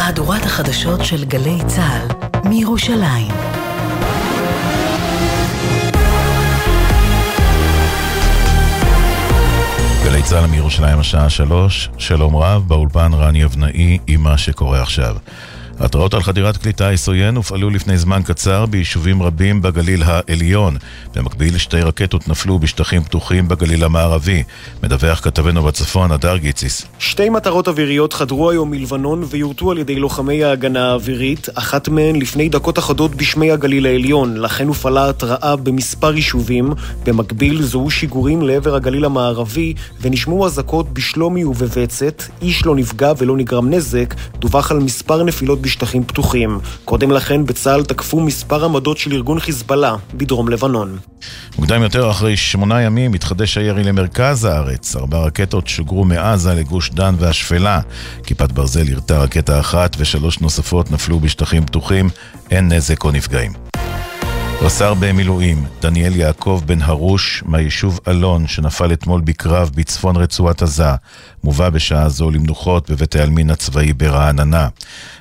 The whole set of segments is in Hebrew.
מהדורת החדשות של גלי צה"ל מירושלים. גלי צה"ל מירושלים השעה שלוש, שלום רב, באולפן רני אבנאי עם מה שקורה עכשיו. התראות על חדירת כלי טיס עוין הופעלו לפני זמן קצר ביישובים רבים בגליל העליון. במקביל, שתי רקטות נפלו בשטחים פתוחים בגליל המערבי. מדווח כתבנו בצפון, הדר גיציס. שתי מטרות אוויריות חדרו היום מלבנון ויורטו על ידי לוחמי ההגנה האווירית, אחת מהן לפני דקות אחדות בשמי הגליל העליון. לכן הופעלה התראה במספר יישובים. במקביל, זוהו שיגורים לעבר הגליל המערבי ונשמעו אזעקות בשלומי ובבצת. איש לא נפגע ולא נגרם נזק. דווח על מספר נפילות בשטחים פתוחים. קודם לכן בצה"ל תקפו מספר עמדות של ארגון חיזבאללה בדרום לבנון. מוקדם יותר, אחרי שמונה ימים, התחדש הירי למרכז הארץ. ארבע רקטות שוגרו מעזה לגוש דן והשפלה. כיפת ברזל הרתה רקטה אחת ושלוש נוספות נפלו בשטחים פתוחים. אין נזק או נפגעים. רס"ר במילואים, דניאל יעקב בן הרוש מהיישוב אלון שנפל אתמול בקרב בצפון רצועת עזה, מובא בשעה זו למנוחות בבית העלמין הצבאי ברעננה.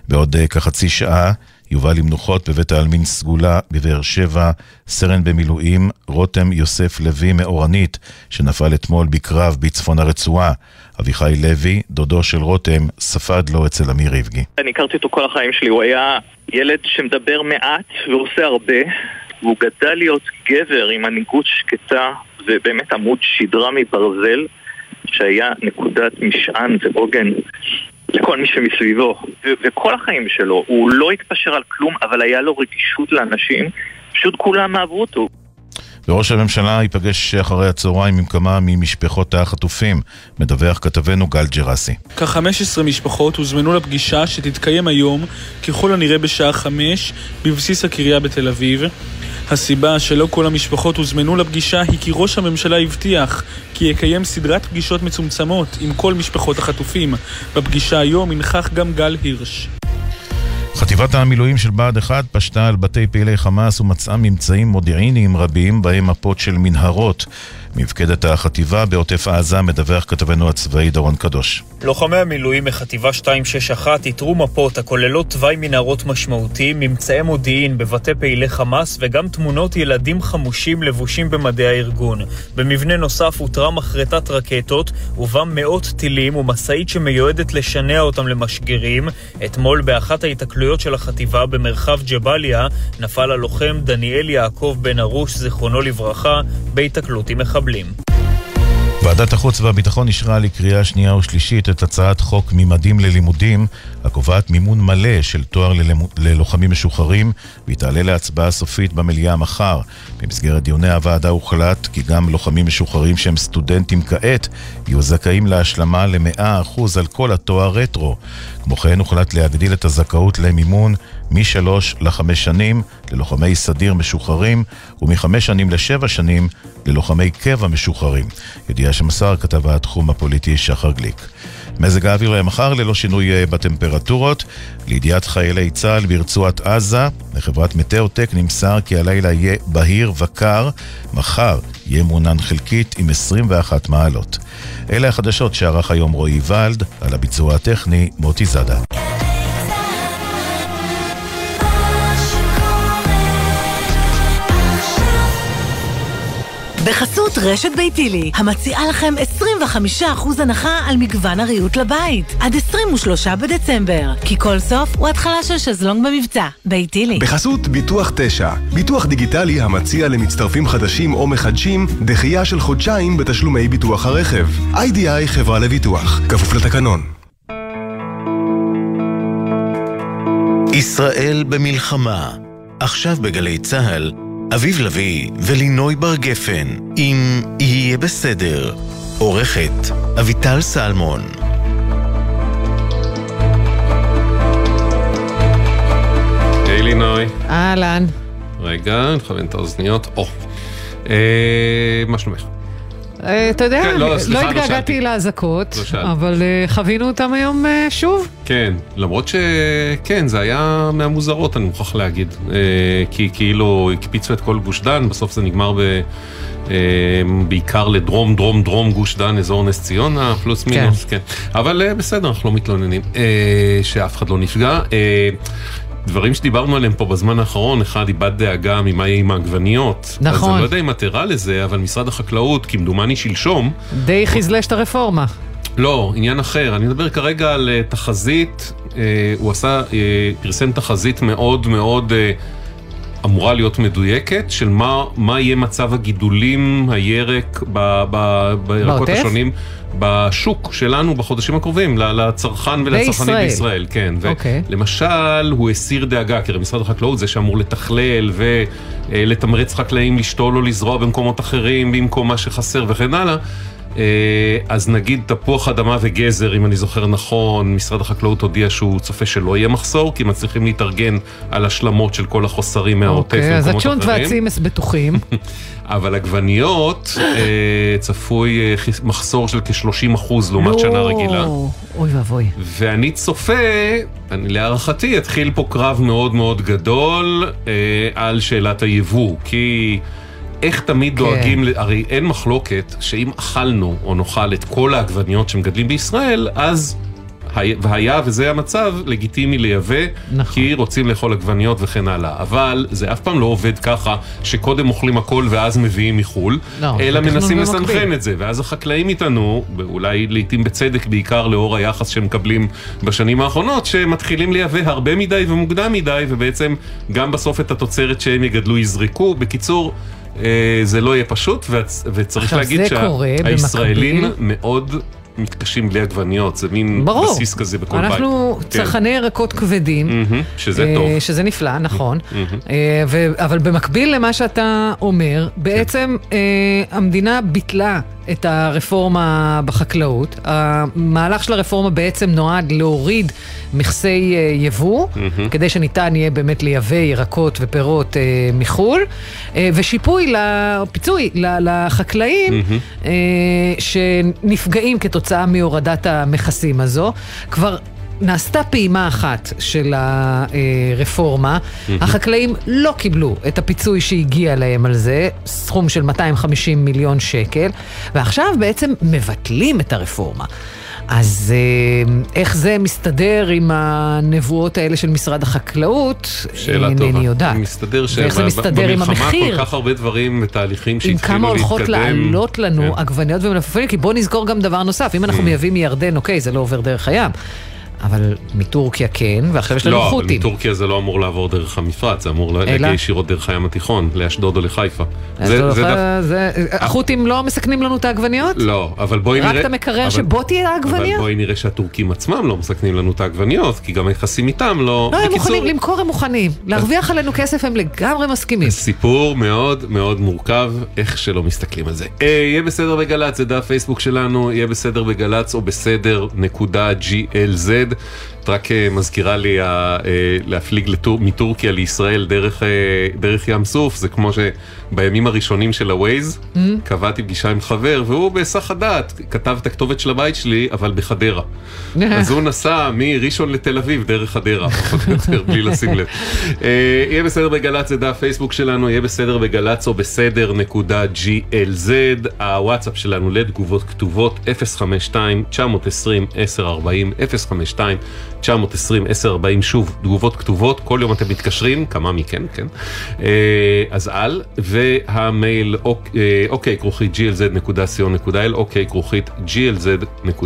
בעוד אה, כחצי שעה יובא למנוחות בבית העלמין סגולה בבאר שבע, סרן במילואים רותם יוסף לוי מאורנית, שנפל אתמול בקרב בצפון הרצועה. אביחי לוי, דודו של רותם, ספד לו אצל אמיר ריבגי. אני הכרתי אותו כל החיים שלי, הוא היה ילד שמדבר מעט ועושה הרבה. והוא גדל להיות גבר עם מנהיגות שקטה ובאמת עמוד שדרה מברזל שהיה נקודת משען ועוגן לכל מי שמסביבו ו- וכל החיים שלו הוא לא התפשר על כלום אבל היה לו רגישות לאנשים פשוט כולם אהבו אותו וראש הממשלה ייפגש אחרי הצהריים עם כמה ממשפחות החטופים, מדווח כתבנו גל ג'רסי. כ-15 משפחות הוזמנו לפגישה שתתקיים היום, ככל הנראה בשעה 5, בבסיס הקריה בתל אביב. הסיבה שלא כל המשפחות הוזמנו לפגישה היא כי ראש הממשלה הבטיח כי יקיים סדרת פגישות מצומצמות עם כל משפחות החטופים. בפגישה היום ינכח גם גל הירש. חטיבת המילואים של בה"ד 1 פשטה על בתי פעילי חמאס ומצאה ממצאים מודיעיניים רבים, בהם מפות של מנהרות. מפקדת החטיבה בעוטף עזה מדווח כתבנו הצבאי דורון קדוש. לוחמי המילואים מחטיבה 261 איתרו מפות הכוללות תוואי מנהרות משמעותי, ממצאי מודיעין בבתי פעילי חמאס וגם תמונות ילדים חמושים לבושים במדי הארגון. במבנה נוסף הותרה מחרטת רקטות ובה מאות טילים ומשאית שמיועדת לשנע אותם למשגרים. אתמול באחת ההיתקלויות של החטיבה במרחב ג'באליה נפל הלוחם דניאל יעקב בן ארוש, זיכרונו לברכה, בהיתקלות עם מחבלים. ועדת החוץ והביטחון אישרה לקריאה שנייה ושלישית את הצעת חוק ממדים ללימודים, הקובעת מימון מלא של תואר ללוחמים משוחררים, והיא תעלה להצבעה סופית במליאה מחר. במסגרת דיוני הוועדה הוחלט כי גם לוחמים משוחררים שהם סטודנטים כעת, יהיו זכאים להשלמה ל-100% על כל התואר רטרו. כמו כן הוחלט להגדיל את הזכאות למימון משלוש לחמש שנים ללוחמי סדיר משוחררים ומחמש שנים לשבע שנים ללוחמי קבע משוחררים. ידיעה שמסר כתבה התחום הפוליטי שחר גליק. מזג האוויר למחר ללא שינוי אה, בטמפרטורות. לידיעת חיילי צה"ל ברצועת עזה, לחברת מטאוטק נמסר כי הלילה יהיה בהיר וקר, מחר יהיה מעונן חלקית עם 21 מעלות. אלה החדשות שערך היום רועי ולד, על הביצוע הטכני מוטי זאדה. בחסות רשת ביתילי, המציעה לכם 25% הנחה על מגוון הריהוט לבית, עד 23 בדצמבר, כי כל סוף הוא התחלה של שזלונג במבצע. ביתילי. בחסות ביטוח 9, ביטוח דיגיטלי המציע למצטרפים חדשים או מחדשים דחייה של חודשיים בתשלומי ביטוח הרכב. איי-די-איי חברה לביטוח, כפוף לתקנון. ישראל במלחמה, עכשיו בגלי צה"ל אביב לביא ולינוי בר גפן, אם יהיה בסדר. עורכת אביטל סלמון. היי לינוי. אהלן. רגע, נכוון את האוזניות. או. אה, מה שלומך? אה, אתה יודע, כן, לא, לא לא התגעגעתי. לאזעקות, לא. אבל אה, חווינו אותם היום אה, שוב. כן, למרות שכן, זה היה מהמוזרות, אני מוכרח להגיד. כי כאילו הקפיצו את כל גוש דן, בסוף זה נגמר ב... בעיקר לדרום, דרום, דרום גוש דן, אזור נס ציונה, פלוס כן. מינוס, כן. אבל אה, בסדר, אנחנו לא מתלוננים שאף אחד לא נפגע. דברים שדיברנו עליהם פה בזמן האחרון, אחד איבד דאגה ממה יהיה עם העגבניות. אז נכון. אני לא יודע אם את ערה לזה, אבל משרד החקלאות, כמדומני שלשום, די חזלש את הרפורמה. לא, עניין אחר. אני מדבר כרגע על אה, תחזית, אה, הוא עשה, אה, פרסם תחזית מאוד מאוד אה, אמורה להיות מדויקת, של מה, מה יהיה מצב הגידולים, הירק, ב, ב, בירקות בעוטף? השונים, בשוק שלנו בחודשים הקרובים, לצרכן ולצרכנים בישראל. בישראל. כן, אוקיי. ולמשל, הוא הסיר דאגה, כי הרי משרד החקלאות זה שאמור לתכלל ולתמרץ חקלאים לשתול או לזרוע במקומות אחרים במקום מה שחסר וכן הלאה. אה, אז נגיד תפוח אדמה וגזר, אם אני זוכר נכון, משרד החקלאות הודיע שהוא צופה שלא יהיה מחסור, כי מצליחים להתארגן על השלמות של כל החוסרים מהעוטף אוקיי, אז במקומות הצ'ונט אחרים. והצימס בטוחים. אבל עגבניות אה, צפוי אה, מחסור של כ-30% לעומת שנה רגילה. לא, אוי ואבוי. ואני צופה, אני, להערכתי, יתחיל פה קרב מאוד מאוד גדול אה, על שאלת היבוא, כי איך תמיד כן. דואגים, הרי אין מחלוקת שאם אכלנו או נאכל את כל העגבניות שמגדלים בישראל, אז... היה- והיה וזה המצב, לגיטימי לייבא, נכון. כי רוצים לאכול עגבניות וכן הלאה. אבל זה אף פעם לא עובד ככה, שקודם אוכלים הכל ואז מביאים מחו"ל, לא, אלא מנסים במקביל. לסנכרן את זה, ואז החקלאים איתנו, אולי לעיתים בצדק, בעיקר לאור היחס שהם מקבלים בשנים האחרונות, שמתחילים לייבא הרבה מדי ומוקדם מדי, ובעצם גם בסוף את התוצרת שהם יגדלו יזרקו. בקיצור, אה, זה לא יהיה פשוט, וצריך להגיד שהישראלים במקביל. מאוד מתקשים בלי עגבניות, זה מין ברור. בסיס כזה בכל בית. אנחנו כן. צרכני ירקות כבדים. מהמם, שזה אה, טוב. שזה נפלא, נכון. אה, ו- אבל במקביל למה שאתה אומר, בעצם אה, המדינה ביטלה את הרפורמה בחקלאות. המהלך של הרפורמה בעצם נועד להוריד מכסי יבוא, כדי שניתן יהיה באמת לייבא ירקות ופירות אה, מחו"ל, אה, ושיפוי, פיצוי לחקלאים אה, שנפגעים כתוצאה מהורדת המכסים הזו. כבר נעשתה פעימה אחת של הרפורמה, החקלאים לא קיבלו את הפיצוי שהגיע להם על זה, סכום של 250 מיליון שקל, ועכשיו בעצם מבטלים את הרפורמה. אז אה, איך זה מסתדר עם הנבואות האלה של משרד החקלאות? שאלה אינני טובה. יודעת. מסתדר ואיך זה מסתדר עם המחיר? כל כך הרבה דברים ותהליכים עם שהתחילו להתקדם. כמה הולכות לעלות לנו כן. עגבניות ומלפפונים, כי בוא נזכור גם דבר נוסף, אם אנחנו מייבאים מירדן, אוקיי, זה לא עובר דרך הים. אבל מטורקיה כן, ועכשיו יש לנו לא, אבל חות'ים. מטורקיה זה לא אמור לעבור דרך המפרץ, זה אמור להגיע? ישירות דרך הים התיכון, לאשדוד או לחיפה. החות'ים לא מסכנים לנו את העגבניות? לא, אבל בואי רק נראה... את המקרר שבו תהיה העגבניה? אבל בואי נראה שהטורקים עצמם לא מסכנים לנו את העגבניות, כי גם היחסים איתם לא... לא, הם מוכנים, למכור הם מוכנים. להרוויח עלינו כסף הם לגמרי מסכימים. סיפור מאוד מאוד מורכב, איך שלא מסתכלים על זה. אה, יהיה בסדר בגל"צ, זה דף פייסבוק שלנו, יהיה בסדר בגל"צ או בסדר נקודה GLZ. side את רק אה, מזכירה לי אה, אה, להפליג לטור, מטורקיה לישראל דרך, דרך ים סוף, זה כמו שבימים הראשונים של הווייז, Mm-hmm. קבעתי פגישה עם חבר, והוא בהיסח הדעת כתב את הכתובת של הבית שלי, אבל בחדרה. אז הוא נסע מראשון לתל אביב דרך חדרה, פחות או יותר, בלי לשים לב. יהיה בסדר בגל"צ, זה דף פייסבוק שלנו, יהיה בסדר בגל"צ או בסדר נקודה GLZ, הוואטסאפ שלנו לתגובות כתובות 052-920-1040, 052-920-1040, שוב, תגובות כתובות, כל יום אתם מתקשרים, כמה מכן, כן? אה, אז על, והמייל אוק- אה, אוקיי כרוכית glz.co.il, אוקיי כרוכית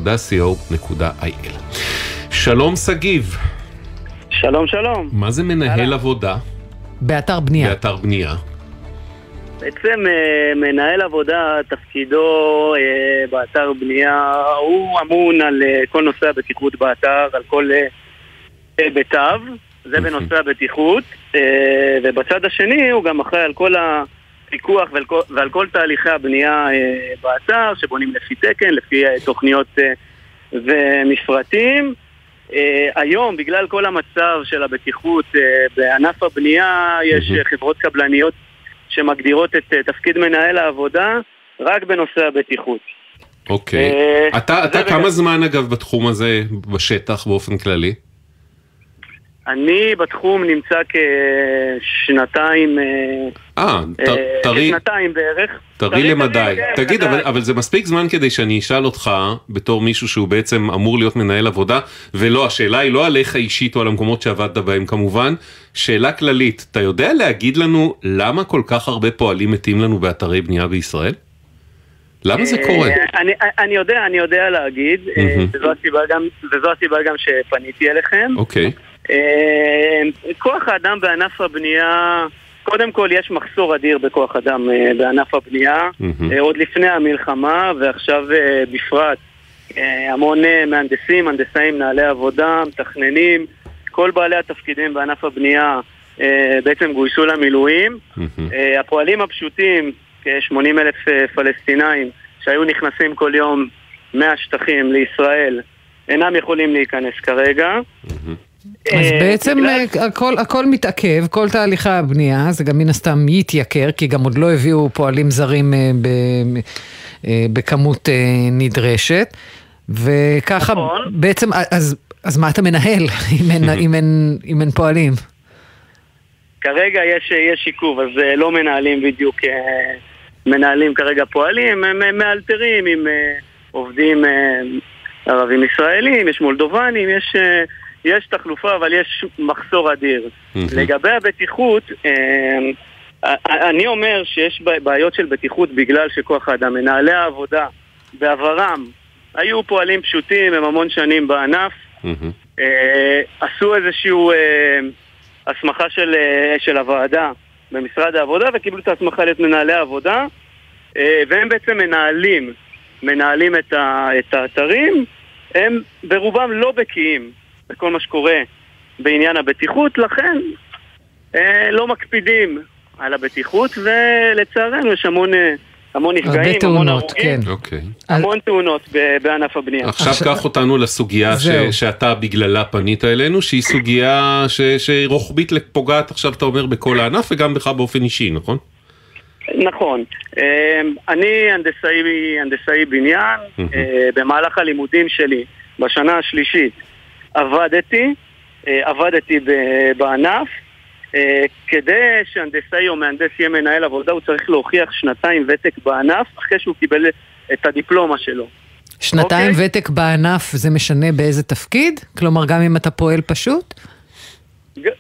glz.co.il. שלום שגיב, שלום שלום. מה זה מנהל עבודה באתר בנייה. באתר בנייה? בעצם אה, מנהל עבודה, תפקידו אה, באתר בנייה, הוא אמון על אה, כל נושא הבטיחות באתר, על כל היבטיו, זה בנושא הבטיחות, ובצד השני הוא גם אחראי על כל הפיקוח ועל כל, ועל כל תהליכי הבנייה באתר, שבונים לפי תקן, לפי תוכניות ומפרטים. היום, בגלל כל המצב של הבטיחות בענף הבנייה, יש. אה, חברות קבלניות שמגדירות את אה, תפקיד מנהל העבודה רק בנושא הבטיחות. אוקיי. אה, אתה, אתה. כמה זמן אגב בתחום הזה, בשטח באופן כללי? אני בתחום נמצא כשנתיים, אה, אה, טרי, כשנתיים בערך. טרי למדי. כן, תגיד, אבל, זה מספיק זמן כדי שאני אשאל אותך, בתור מישהו שהוא בעצם אמור להיות מנהל עבודה, ולא, השאלה היא לא עליך אישית או על המקומות שעבדת בהם כמובן, שאלה כללית, אתה יודע להגיד לנו למה כל כך הרבה פועלים מתים לנו באתרי בנייה בישראל? למה זה קורה? אה, אני, אני יודע, אני יודע להגיד, אה. וזו הסיבה גם, וזו הסיבה גם שפניתי אליכם. אוקיי, כוח האדם בענף הבנייה, קודם כל יש מחסור אדיר בכוח אדם אה, בענף הבנייה. אה, עוד לפני המלחמה ועכשיו אה, בפרט. המון מהנדסים, הנדסאים, מנהלי עבודה, מתכננים, כל בעלי התפקידים בענף הבנייה בעצם גויסו למילואים. אה, הפועלים הפשוטים, כ-80 אלף פלסטינאים שהיו נכנסים כל יום מהשטחים לישראל, אינם יכולים להיכנס כרגע. אז אה, בעצם אה, הכל, הכל מתעכב, כל תהליכי הבנייה, זה גם מן הסתם יתייקר, כי גם עוד לא הביאו פועלים זרים אה, ב, בכמות נדרשת, וככה נכון. בעצם, אז, אז מה אתה מנהל אם אין, אם אין, אם אין פועלים? כרגע יש, יש עיכוב, אז לא מנהלים בדיוק, מנהלים כרגע פועלים, הם מאלתרים עם עובדים ערבים ישראלים, יש מולדובנים, יש, יש תחלופה, אבל יש מחסור אדיר. לגבי הבטיחות, אה, אני אומר שיש בעיות של בטיחות בגלל שכוח האדם, מנהלי העבודה בעברם היו פועלים פשוטים, הם המון שנים בענף, עשו איזשהו אה, הסמכה של, של הוועדה במשרד העבודה וקיבלו את ההסמכה להיות מנהלי העבודה. והם בעצם מנהלים, מנהלים את האתרים, הם ברובם לא בקיאים בכל מה שקורה בעניין הבטיחות, לכן אה, לא מקפידים על הבטיחות ולצערנו יש המון, אה, המון נפגעים, המון תאונות, הרוגים, כן. אוקיי. המון תאונות בענף הבנייה. עכשיו קח אותנו לסוגיה ש. שאתה בגללה פנית אלינו, שהיא סוגיה ש, שהיא רוחבית פוגעת עכשיו, אתה אומר, בכל הענף וגם בך באופן אישי, נכון? נכון. אה, אני הנדסאי, הנדסאי בניין. אה, במהלך הלימודים שלי בשנה השלישית עבדתי, אה, עבדתי בענף. אה, כדי שהנדסאי או מהנדס יהיה מנהל עבודה הוא צריך להוכיח שנתיים ותק בענף אחרי שהוא קיבל את הדיפלומה שלו. שנתיים אוקיי. ותק בענף זה משנה באיזה תפקיד? כלומר, גם אם אתה פועל פשוט? אה,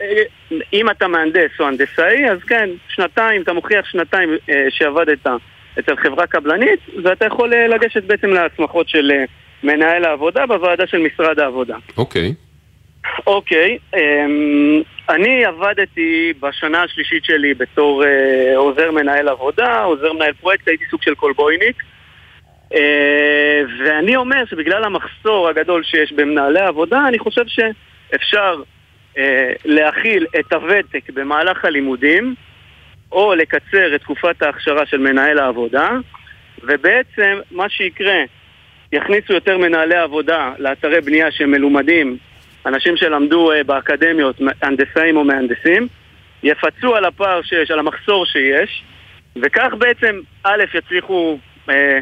אם אתה מהנדס או הנדסאי, אז כן, שנתיים, אתה מוכיח שנתיים שעבדת אצל חברה קבלנית, ואתה יכול לגשת בעצם להסמכות של מנהל העבודה בוועדה של משרד העבודה. אוקיי. אוקיי, אמ, אני עבדתי בשנה השלישית שלי בתור אה, עוזר מנהל עבודה, עוזר מנהל פרויקט, הייתי סוג של קולבויניק. אה, ואני אומר שבגלל המחסור הגדול שיש במנהלי עבודה, אני חושב שאפשר אה, להכיל את הוותק במהלך הלימודים, או לקצר את תקופת ההכשרה של מנהל העבודה, ובעצם מה שיקרה, יכניסו יותר מנהלי עבודה לאתרי בנייה שהם מלומדים, אנשים שלמדו אה, באקדמיות, הנדסאים או מהנדסים, יפצו על הפער שיש, על המחסור שיש, וכך בעצם, א', יצליחו אה,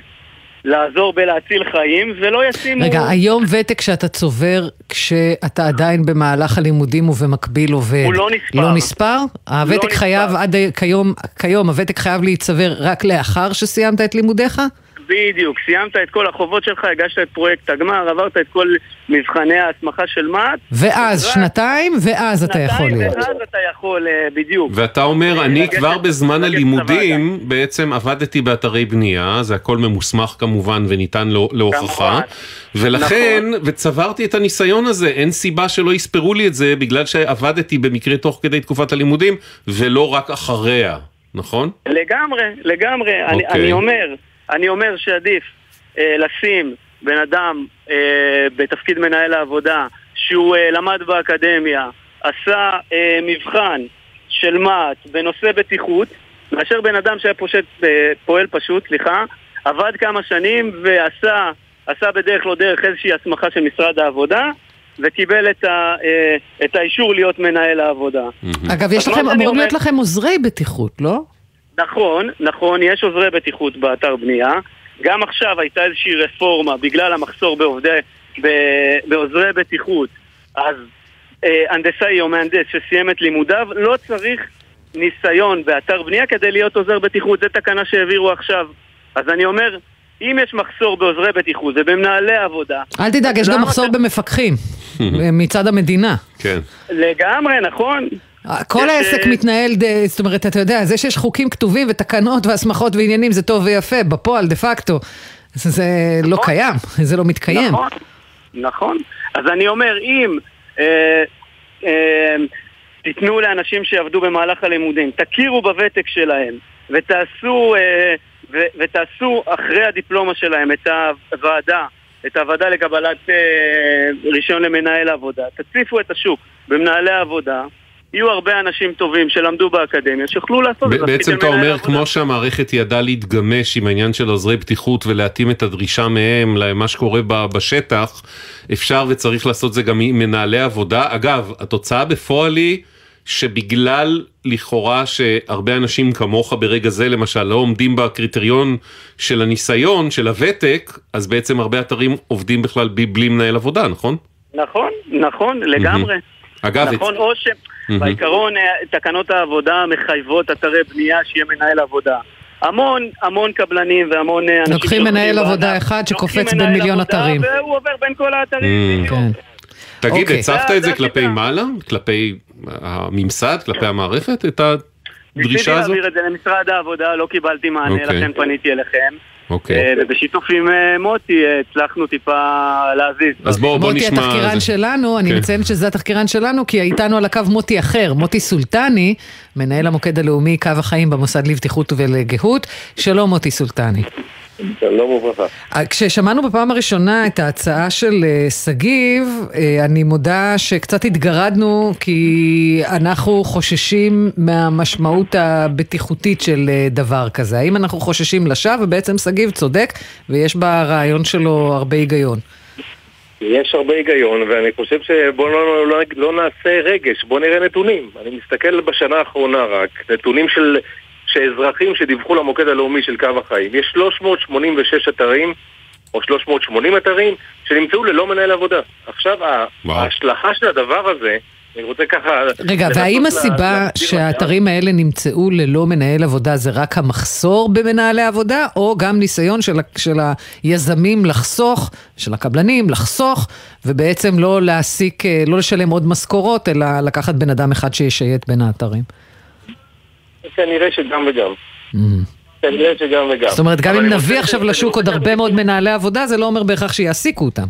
לעזור בלהציל חיים, ולא ישימו... רגע, היום ותק שאתה צובר כשאתה עדיין במהלך הלימודים ובמקביל עובד, הוא לא נספר. לא נספר? הוותק נספר. חייב עד כיום, כיום הוותק חייב להיצבר רק לאחר שסיימת את לימודיך? בדיוק, סיימת את כל החובות שלך, הגשת את פרויקט הגמר, עברת את כל מבחני ההסמכה של מה"ט. ואז רק שנתיים, ואז אתה יכול שנתיים, להיות. ואז אתה יכול, אה, בדיוק. ואתה אומר, אני לגשת- כבר בזמן הלימודים בעצם עבדתי באתרי בנייה, זה הכל ממוסמך כמובן וניתן לו- להוכחה. ולכן, נכון. וצברתי את הניסיון הזה, אין סיבה שלא יספרו לי את זה בגלל שעבדתי במקרה תוך כדי תקופת הלימודים, ולא רק אחריה, נכון? לגמרי, לגמרי. אני, אוקיי. אני אומר, אני אומר שעדיף אה, לשים בן אדם אה, בתפקיד מנהל העבודה שהוא אה, למד באקדמיה, עשה אה, מבחן של מה"ט בנושא בטיחות, מאשר בן אדם שהיה פושט, אה, פועל פשוט, סליחה, עבד כמה שנים ועשה עשה בדרך לא דרך איזושהי הסמכה של משרד העבודה וקיבל את, ה, אה, את האישור להיות מנהל העבודה. אגב, יש לכם, אמורים להיות לכם עוזרי בטיחות, לא? נכון, נכון, יש עוזרי בטיחות באתר בנייה. גם עכשיו הייתה איזושהי רפורמה בגלל המחסור בעובדי, בעוזרי בטיחות. אז אה, הנדסאי או מהנדס שסיים את לימודיו לא צריך ניסיון באתר בנייה כדי להיות עוזר בטיחות. זו תקנה שהעבירו עכשיו. אז אני אומר, אם יש מחסור בעוזרי בטיחות ובמנהלי עבודה... אל תדאג, יש גם מחסור במפקחים מצד המדינה. כן. לגמרי, נכון. כל העסק מתנהל, זאת אומרת, אתה יודע, זה שיש חוקים כתובים ותקנות והסמכות ועניינים זה טוב ויפה, בפועל, דה פקטו, זה לא נכון. קיים, זה לא מתקיים. נכון, נכון. אז אני אומר, אם אה, אה, תיתנו לאנשים שיעבדו במהלך הלימודים, תכירו בוותק שלהם ותעשו, אה, ו, ותעשו אחרי הדיפלומה שלהם את הוועדה, את הוועדה לקבלת אה, רישיון למנהל העבודה, תציפו את השוק במנהלי העבודה יהיו הרבה אנשים טובים שלמדו באקדמיה, שיוכלו לעשות את זה. בעצם אתה אומר, כמו שהמערכת ידעה להתגמש עם העניין של עוזרי בטיחות ולהתאים את הדרישה מהם למה שקורה בשטח, אפשר וצריך לעשות זה גם עם מנהלי עבודה. אגב, התוצאה בפועל היא שבגלל לכאורה שהרבה אנשים כמוך ברגע זה למשל לא עומדים בקריטריון של הניסיון, של הוותק, אז בעצם הרבה אתרים עובדים בכלל בלי מנהל עבודה, נכון? נכון, נכון, לגמרי. אגב, נכון, או ש... בעיקרון אה, תקנות העבודה מחייבות אתרי בנייה שיהיה מנהל עבודה. המון המון קבלנים והמון אה, אנשים... לוקחים מנהל עבודה אחד שקופץ בין מיליון אתרים. והוא עובר בין כל האתרים. כן. תגיד, אוקיי. הצפת את זה כלפי מעלה? כלפי הממסד? כלפי המערכת? את הדרישה ניסיתי הזאת? להעביר את זה למשרד העבודה, לא קיבלתי מענה, אוקיי. לכן פניתי אליכם. אוקיי. אה, ובשיתוף עם אה, מוטי אה, הצלחנו טיפה להזיז. אז בואו בוא מוטי נשמע... התחקירן זה. שלנו, אני כן. מציינת שזה התחקירן שלנו, כי איתנו על הקו מוטי אחר, מוטי סולטני, מנהל המוקד הלאומי קו החיים במוסד לבטיחות ולגהות. שלום מוטי סולטני. שלום וברכה. אה, כששמענו בפעם הראשונה את ההצעה של אה, שגיב, אה, אני מודה שקצת התגרדנו כי אנחנו חוששים מהמשמעות הבטיחותית של דבר כזה. האם אנחנו חוששים לשווא? ובעצם שגיב צודק, ויש ברעיון שלו הרבה היגיון. יש הרבה היגיון, ואני חושב שבואו לא, לא, לא נעשה רגש, בואו נראה נתונים. אני מסתכל בשנה האחרונה רק, נתונים של שאזרחים שדיווחו למוקד הלאומי של קו החיים. יש 386 אתרים, או 380 אתרים, שנמצאו ללא מנהל עבודה. עכשיו, וואו. ההשלכה של הדבר הזה, אני רוצה ככה... רגע, והאם לה- הסיבה להסביר שהאתרים האלה נמצאו ללא מנהל עבודה זה רק המחסור במנהלי עבודה, או גם ניסיון של, ה- של היזמים לחסוך, של הקבלנים לחסוך, ובעצם לא להעסיק, אה, לא לשלם עוד משכורות, אלא לקחת בן אדם אחד שישייט בין האתרים? כנראה שגם וגם. כנראה שגם וגם. זאת אומרת, גם אם נביא עכשיו לשוק עוד הרבה מאוד מנהלי עבודה, זה לא אומר בהכרח שיעסיקו אותם.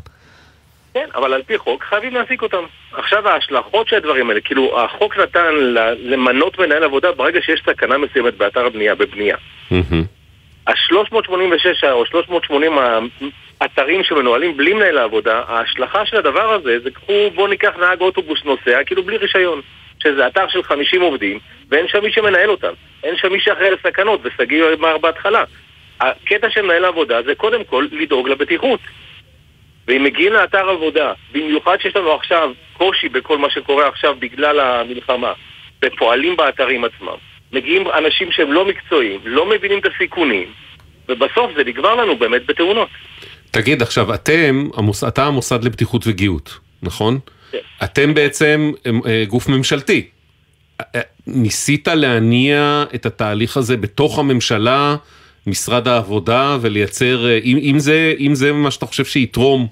כן, אבל על פי חוק חייבים להעסיק אותם. עכשיו ההשלכות של הדברים האלה, כאילו החוק נתן ל- למנות מנהל עבודה ברגע שיש סכנה מסוימת באתר הבנייה, בבנייה. מהמם. ה-386 או 380 האתרים שמנוהלים בלי מנהל העבודה, ההשלכה של הדבר הזה זה קחו, בואו ניקח נהג אוטובוס נוסע, כאילו בלי רישיון. שזה אתר של 50 עובדים, ואין שם מי שמנהל אותם. אין שם מי שאחראי לסכנות, ושגיא אמר בהתחלה. הקטע של מנהל העבודה זה קודם כל לדאוג לבטיחות. ואם מגיעים לאתר עבודה, במיוחד שיש לנו עכשיו קושי בכל מה שקורה עכשיו בגלל המלחמה, ופועלים באתרים עצמם, מגיעים אנשים שהם לא מקצועיים, לא מבינים את הסיכונים, ובסוף זה נגמר לנו באמת בתאונות. תגיד, עכשיו, אתם, המוס... אתה המוסד לבטיחות וגאות, נכון? אתם בעצם אה, גוף ממשלתי. אה, ניסית להניע את התהליך הזה בתוך הממשלה, משרד העבודה, ולייצר, אה, אם, אם, זה, אם זה מה שאתה חושב שיתרום,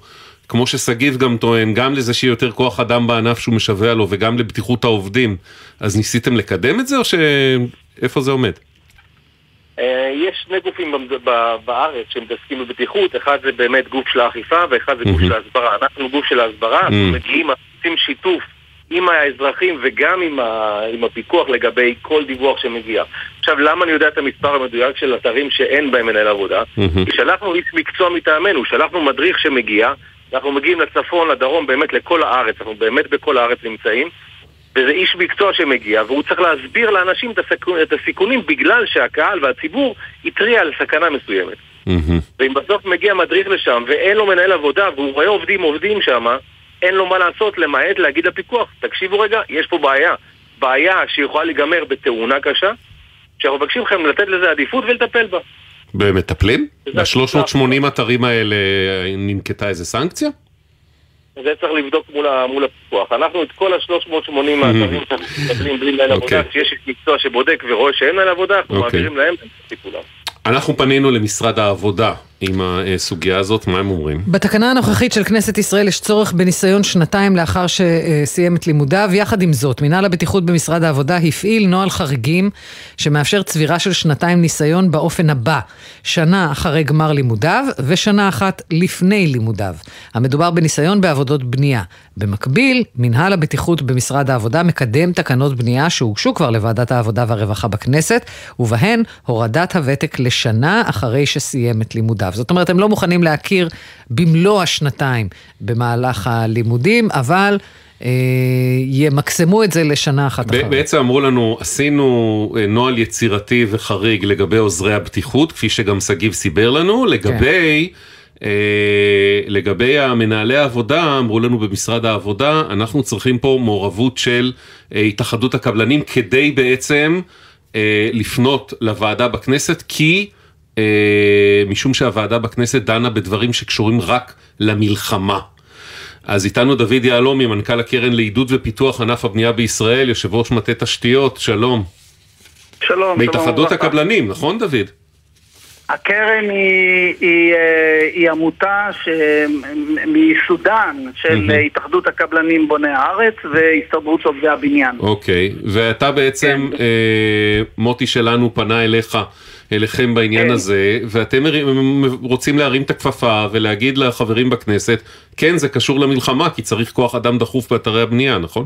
כמו ששגיב גם טוען, גם לזה שיהיה יותר כוח אדם בענף שהוא משווע לו, וגם לבטיחות העובדים, אז ניסיתם לקדם את זה, או ש... איפה זה עומד? אה, יש שני גופים בארץ שמתעסקים בבטיחות, אחד זה באמת גוף של האכיפה ואחד זה גוף. של ההסברה. אנחנו גוף של ההסברה, אנחנו. מגיעים, עושים שיתוף עם האזרחים וגם עם, ה... עם הפיקוח לגבי כל דיווח שמגיע. עכשיו, למה אני יודע את המספר המדויק של אתרים שאין בהם מנהל עבודה? מהמם. כי שלחנו איש מקצוע מטעמנו, שלחנו מדריך שמגיע, אנחנו מגיעים לצפון, לדרום, באמת לכל הארץ, אנחנו באמת בכל הארץ נמצאים, וזה איש מקצוע שמגיע, והוא צריך להסביר לאנשים את, הסיכון, את הסיכונים בגלל שהקהל והציבור התריע על סכנה מסוימת. מהמם. ואם בסוף מגיע מדריך לשם ואין לו מנהל עבודה והוא רואה עובדים עובדים שם, אין לו מה לעשות למעט להגיד לפיקוח, תקשיבו רגע, יש פה בעיה. בעיה שיכולה להיגמר בתאונה קשה, שאנחנו מבקשים מכם לתת לזה עדיפות ולטפל בה. ומטפלים? ב-380 אתרים האלה ננקטה איזה סנקציה? זה צריך לבדוק מול, מול הפיקוח. אנחנו את כל ה-380 האתרים שאנחנו מקבלים בלי מנהל עבודה, אוקיי. שיש מקצוע שבודק ורואה שאין מנהל עבודה, אנחנו אוקיי. מעבירים להם את הטיפולם. אנחנו פנינו למשרד העבודה עם הסוגיה הזאת, מה הם אומרים? בתקנה הנוכחית של כנסת ישראל יש צורך בניסיון שנתיים לאחר שסיים את לימודיו. יחד עם זאת, מינהל הבטיחות במשרד העבודה הפעיל נוהל חריגים שמאפשר צבירה של שנתיים ניסיון באופן הבא: שנה אחרי גמר לימודיו ושנה אחת לפני לימודיו. המדובר בניסיון בעבודות בנייה. במקביל, מינהל הבטיחות במשרד העבודה מקדם תקנות בנייה שהוגשו כבר לוועדת העבודה והרווחה בכנסת, ובהן הורדת הוותק לשנה אחרי שסיים את לימודיו. זאת אומרת, הם לא מוכנים להכיר במלוא השנתיים במהלך הלימודים, אבל אה, ימקסמו את זה לשנה אחת אחרי. בעצם אמרו לנו, עשינו אה, נוהל יצירתי וחריג לגבי עוזרי הבטיחות, כפי שגם שגיב סיבר לנו, לגבי... אה, לגבי המנהלי העבודה, אמרו לנו במשרד העבודה, אנחנו צריכים פה מעורבות של אה, התאחדות הקבלנים כדי בעצם אה, לפנות לוועדה בכנסת, כי משום שהוועדה בכנסת דנה בדברים שקשורים רק למלחמה. אז איתנו דוד יהלומי, מנכ"ל הקרן לעידוד ופיתוח ענף הבנייה בישראל, יושב ראש מטה תשתיות, שלום. שלום. מהתאחדות. הקבלנים, נכון דוד? הקרן היא, היא, אה, היא עמותה ש... מסודאן של מהמם. התאחדות הקבלנים בוני הארץ והסתדרות עובדי הבניין. אוקיי, ואתה בעצם, אה, מוטי שלנו פנה אליך, אליכם בעניין כן. הזה, ואתם רוצים להרים את הכפפה ולהגיד לחברים בכנסת, כן, זה קשור למלחמה, כי צריך כוח אדם דחוף באתרי הבנייה, נכון?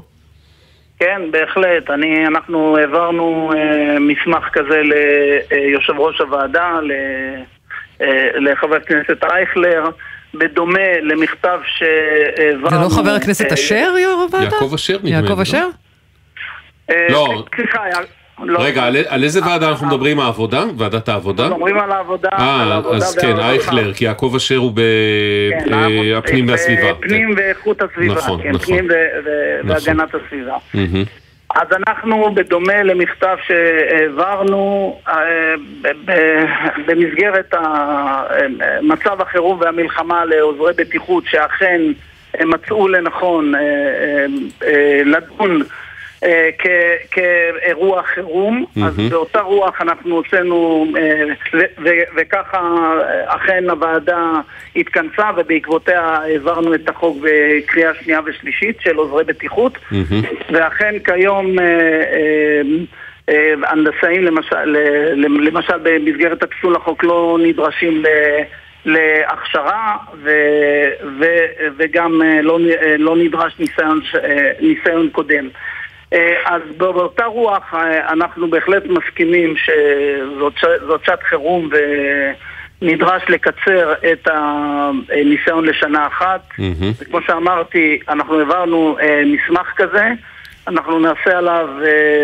כן, בהחלט. אני, אנחנו העברנו אה, מסמך כזה ליושב ראש הוועדה, ל, אה, לחבר הכנסת אייכלר, בדומה למכתב שהעברנו... זה לא חבר הכנסת אה, אשר, יו"ר הוועדה? יעקב אשר נדמה לי. יעקב לא? אשר? אה, לא. סליחה, לא. רגע, על, על איזה ועדה אנחנו מדברים? העבודה? ועדת העבודה? אנחנו מדברים על העבודה, אה, אז כן. אייכלר, כי יעקב אשר הוא כן, בפנים אה, והסביבה. פנים ואיכות הסביבה, נכון, כן, נכון. פנים נכון. והגנת הסביבה. אז אנחנו, בדומה למכתב שהעברנו אה, במסגרת אה, מצב החירום והמלחמה לעוזרי בטיחות, שאכן מצאו לנכון אה, אה, אה, לדון אה, כ- כאירוע חירום, אז מהמם. באותה רוח אנחנו הוצאנו, אה, ו- ו- וככה אה, אכן הוועדה התכנסה ובעקבותיה העברנו את החוק בקריאה שנייה ושלישית של עוזרי בטיחות. ואכן כיום אה, אה, אה, הנדסאים למשל, למשל במסגרת הפסול החוק לא נדרשים ל- להכשרה ו, ו, וגם לא, לא נדרש ניסיון, ניסיון קודם. אה, אז באותה רוח אה, אנחנו בהחלט מסכימים שזאת שעת חירום ונדרש לקצר את הניסיון לשנה אחת. וכמו שאמרתי, אנחנו העברנו אה, מסמך כזה, אנחנו נעשה עליו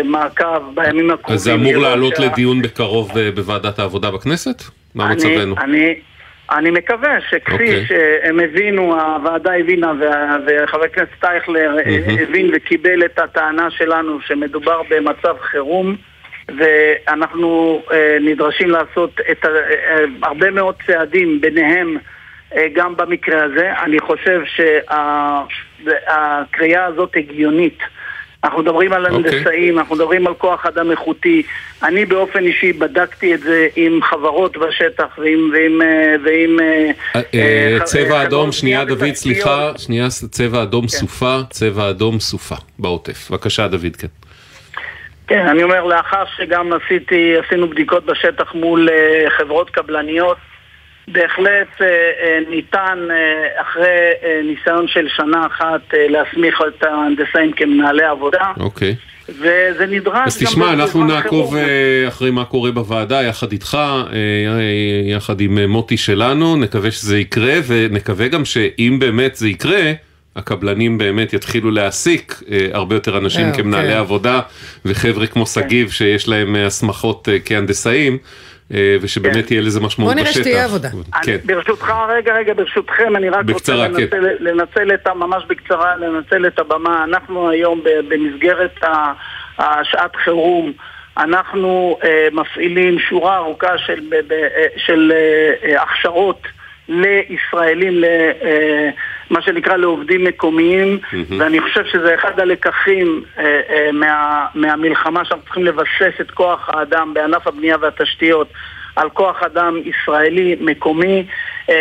מעקב בימים הקרובים. אז זה אמור לעלות שה- לדיון בקרוב בוועדת העבודה בכנסת? מה אני- מצבנו? אני, אני מקווה שכפי אוקיי. שהם הבינו, הוועדה הבינה וחבר הכנסת אייכלר מהמם. הבין וקיבל את הטענה שלנו שמדובר במצב חירום ואנחנו אה, נדרשים לעשות את אה, הרבה מאוד צעדים, ביניהם אה, גם במקרה הזה. אני חושב שהקריאה הזאת הגיונית. אנחנו מדברים על אוקיי. הנדסאים, אנחנו מדברים על כוח אדם איכותי. אני באופן אישי בדקתי את זה עם חברות בשטח ועם... ועם, ועם צבע אדום, שנייה דוד. סליחה, שנייה, צבע אדום סופה, צבע אדום סופה בעוטף. בבקשה דוד, כן. כן, אני אומר, לאחר שגם עשיתי, עשינו בדיקות בשטח מול אה, חברות קבלניות, בהחלט אה, אה, ניתן אה, אחרי ניסיון של שנה אחת להסמיך את ההנדסאים כמנהלי עבודה, אוקיי. וזה נדרש אז תשמע, אנחנו נעקוב אחרי מה קורה בוועדה, יחד איתך, יחד עם מוטי שלנו, נקווה שזה יקרה, ונקווה גם שאם באמת זה יקרה, הקבלנים באמת יתחילו להעסיק הרבה יותר אנשים אה, כמנהלי אוקיי. עבודה, וחבר'ה כמו שגיב שיש להם הסמכות כהנדסאים, אה, ושבאמת תהיה לזה משמעות בוא בשטח. נראה שתהיה עבודה. כן. אני, ברשותך, רגע, רגע, ברשותכם, אני רק בקצרה, רוצה כן. לנצל, לנצל את. ממש בקצרה, לנצל את הבמה. אנחנו היום במסגרת השעת חירום, אנחנו אה, מפעילים שורה ארוכה של, ב, ב, אה, של אה, הכשרות לישראלים, אה, מה שנקרא לעובדים מקומיים, מהמם. ואני חושב שזה אחד הלקחים אה, אה, מה, מהמלחמה שאנחנו צריכים לבסס את כוח האדם בענף הבנייה והתשתיות על כוח אדם ישראלי מקומי, אה,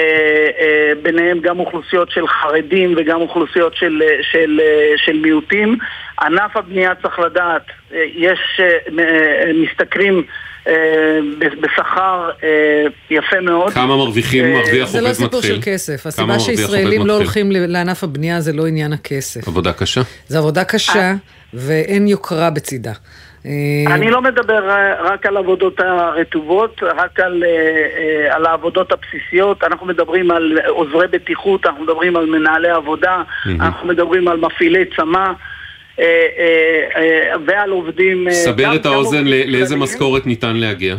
אה, ביניהם גם אוכלוסיות של חרדים וגם אוכלוסיות של, אה, של, אה, של מיעוטים. ענף הבנייה צריך לדעת, אה, יש אה, אה, משתכרים אה, בשכר אה, יפה מאוד. כמה מרוויחים, אה, מרוויח זה לא עובד סיפור מתחיל? של כסף. הסיבה שישראלים עובד לא מתחיל? הולכים לענף הבנייה זה לא עניין הכסף. עבודה קשה. זו עבודה קשה, ואין יוקרה בצידה. אה, אני לא מדבר אה, רק על עבודות הרטובות, רק על, אה, אה, על העבודות הבסיסיות, אנחנו מדברים על עוזרי בטיחות, אנחנו מדברים על מנהלי עבודה. אנחנו מדברים על מפעילי צמא אה, אה, אה, ועל עובדים... אה, סבר גם- את גם האוזן, עובדים לאיזה. משכורת ניתן להגיע?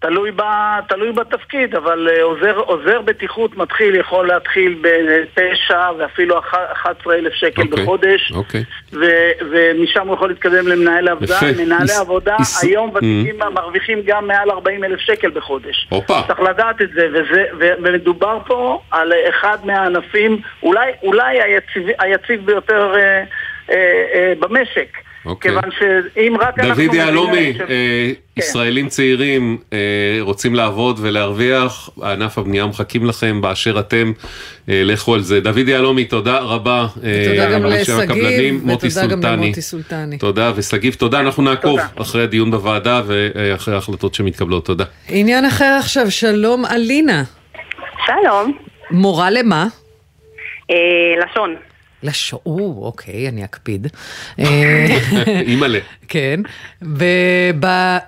תלוי, ב, תלוי בתפקיד, אבל אה, עוזר, עוזר בטיחות מתחיל, יכול להתחיל בתשע ואפילו אח- 11,000 שקל אוקיי, בחודש. אוקיי. ו- ומשם הוא יכול להתקדם למנהל עבודה. יפה. מנהלי יש- עבודה יש- היום Mm. ותיקים מרוויחים גם מעל 40 אלף שקל בחודש. הופה. צריך לדעת את זה, וזה, ומדובר פה על אחד מהענפים, אולי, אולי היציב, היציב ביותר אה, אה, אה, במשק. אוקיי. כיוון שאם רק אנחנו... דוד יהלומי, ש- אה, ישראלים צעירים אה, רוצים לעבוד ולהרוויח, ענף הבנייה מחכים לכם באשר אתם, אה, לכו על זה. דוד יהלומי, תודה רבה. אה, תודה גם. לשגיב, ותודה גם סולטני. למוטי סולטני. תודה, ושגיב, תודה. אנחנו נעקוב תודה. אחרי הדיון בוועדה ואחרי ההחלטות שמתקבלות. תודה. עניין אחר עכשיו, שלום אלינה. שלום. מורה למה? אה, לשון. לשון, או, אוקיי, אני אקפיד. אה, אימא'לה. כן,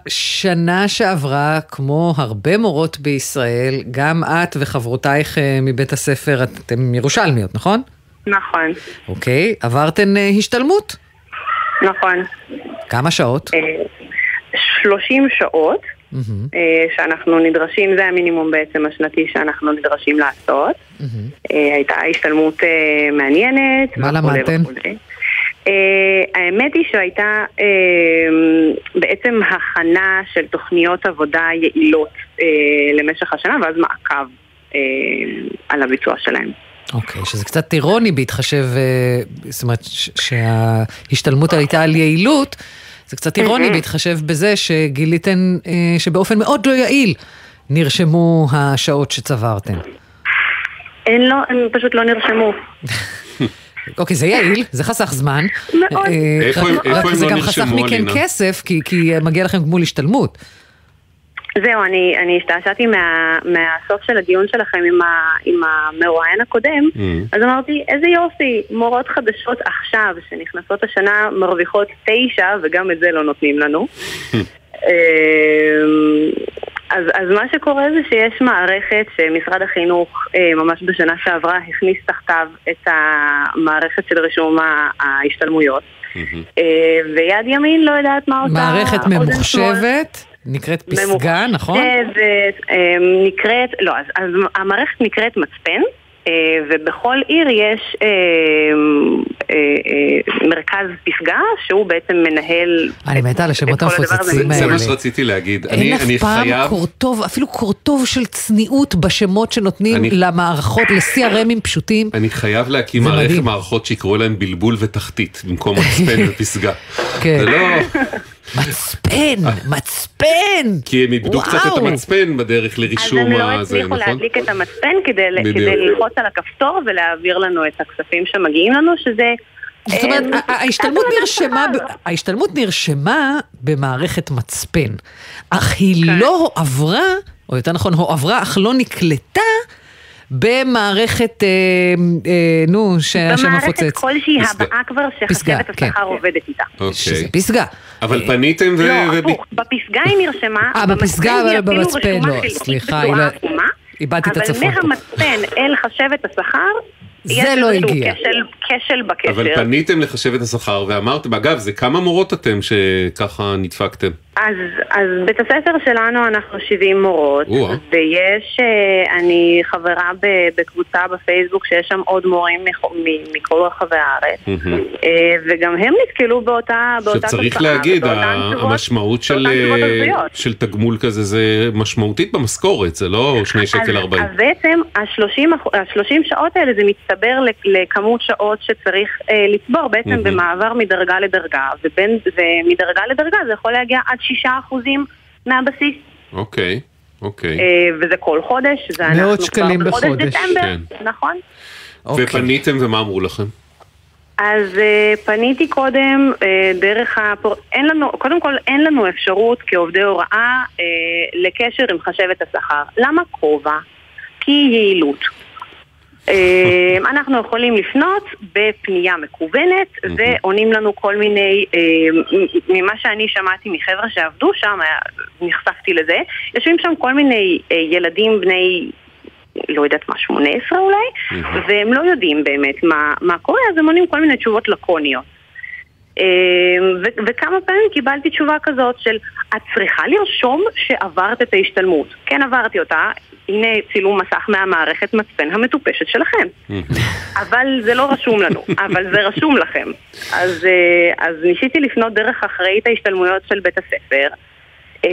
ובשנה שעברה, כמו הרבה מורות בישראל, גם את וחברותייך אה, מבית הספר, אתן ירושלמיות, נכון? נכון. אוקיי, עברתן אה, השתלמות? נכון. כמה שעות? אה, 30 שעות מהמם, אה, שאנחנו נדרשים, זה המינימום בעצם השנתי שאנחנו נדרשים לעשות. מהמם. אה, הייתה השתלמות אה, מעניינת. מה. אה, האמת היא שהייתה בעצם הכנה של תוכניות עבודה יעילות למשך השנה ואז מעקב על הביצוע שלהם. אוקיי, שזה קצת אירוני בהתחשב, זאת אומרת, שההשתלמות הייתה על יעילות, זה קצת אירוני. בהתחשב בזה שגיליתן אה, שבאופן מאוד לא יעיל נרשמו השעות שצברתן. הן לא, הם פשוט לא נרשמו. אוקיי, זה יעיל, זה חסך זמן. מאוד. אה, רק- זה לא גם חסך אלינה? כסף, כי- כי מגיע לכם גמול השתלמות. זהו, אני, אני השתעשעתי מה, מהסוף של הדיון שלכם עם, ה, עם המרואיין הקודם, אז אמרתי, איזה יופי, מורות חדשות עכשיו שנכנסות השנה מרוויחות תשע, וגם את זה לא נותנים לנו. אמ, אז, אז מה שקורה זה שיש מערכת שמשרד החינוך אה, ממש בשנה שעברה הכניס תחתיו את המערכת של רישום ה- ההשתלמויות. אה, ויד ימין לא יודעת מה עושה מערכת. ממוחשבת, נקראת פסגה, נכון? ממוחשבת, אה, נקראת, לא, אז, אז המערכת נקראת מצפן, אה, ובכל עיר יש אה, אה, אה, מרכז פסגה שהוא בעצם מנהל... אני מתה על השמות את כל הדבר הזה. המפוצצים זה האלה. מה שרציתי להגיד. אין אני אף אני פעם חייב... קורטוב, אפילו קורטוב של צניעות בשמות שנותנים אני- למערכות, ל-CRMים פשוטים. אני חייב להקים זה מערכת. מערכות שיקראו להן בלבול ותחתית, במקום מצפן ופסגה. כן. זה לא... מצפן, מצפן! כי הם איבדו קצת את. המצפן בדרך אז לרישום הם לא הזה, הצליחו נכון? להדליק את המצפן כדי, ללחוץ על הכפתור ולהעביר לנו את הכספים שמגיעים לנו, שזה... זאת אומרת, אה, ה- ה- ההשתלמות נרשמה, ב- ההשתלמות נרשמה במערכת מצפן, אך היא כן. לא עברה, או יותר נכון, הועברה, אך לא נקלטה במערכת, אה, אה, נו, שהשם במערכת מפוצץ. כלשהי פסגה. הבאה כבר פסגה, שחשבת כן. השכר עובדת איתה. שזה אוקיי. פסגה. אבל פניתם ו... לא, הפוך, בפסגה היא נרשמה, אה, בפסגה, אבל במצפן לא, סליחה, היא לא- איבדתי את הצפון. אבל מהמצפן אל חשבת השכר, זה יש לא איזשהו הגיע. כשל- כשל בקשר. אבל פניתם לחשב את השכר ואמרתם, אגב, זה כמה מורות אתם שככה נדפקתם? אז, אז בית הספר שלנו אנחנו 70 מורות, או-אה. ויש, אה, אני חברה ב- בקבוצה בפייסבוק שיש שם עוד מורים מכל רחבי הארץ. אה, וגם הם נתקלו באותה, באותה שצריך תופעה, להגיד, המשמעות של, אה. של תגמול כזה זה משמעותית במשכורת, זה לא שני שקל אז, ארבעים. אז בעצם ה-30 שעות האלה זה מצטבר לכ- לכמות שעות שצריך אה, לצבור בעצם. במעבר מדרגה לדרגה, ובין, ומדרגה לדרגה זה יכול להגיע עד 6% מהבסיס, אוקיי, אוקיי. אה, וזה כל חודש, זה מאות אנחנו שקלים כבר בחודש בחודש. דצמבר, כן. נכון? אוקיי. ופניתם ומה אמרו לכם? אז אה, פניתי קודם אה, דרך הפור... אין לנו, קודם כל אין לנו אפשרות כעובדי הוראה אה, לקשר עם חשבת השכר. למה כובע? כי יעילות. אה, אנחנו יכולים לפנות בפנייה מקוונת ועונים לנו כל מיני, אה, מ- ממה שאני שמעתי מחבר'ה שעבדו שם, נחשפתי לזה, יושבים שם כל מיני אה, ילדים בני לא יודעת מה, 18 אולי, והם לא יודעים באמת מה, מה קורה, אז הם עונים כל מיני תשובות לקוניות. אה, ו- וכמה פעמים קיבלתי תשובה כזאת של את צריכה לרשום שעברת את ההשתלמות. כן עברתי אותה, הנה צילום מסך מהמערכת מצפן המטופשת שלכם. אבל זה לא רשום לנו, אבל זה רשום לכם. אז, אה, אז ניסיתי לפנות דרך אחראית ההשתלמויות של בית הספר, אה,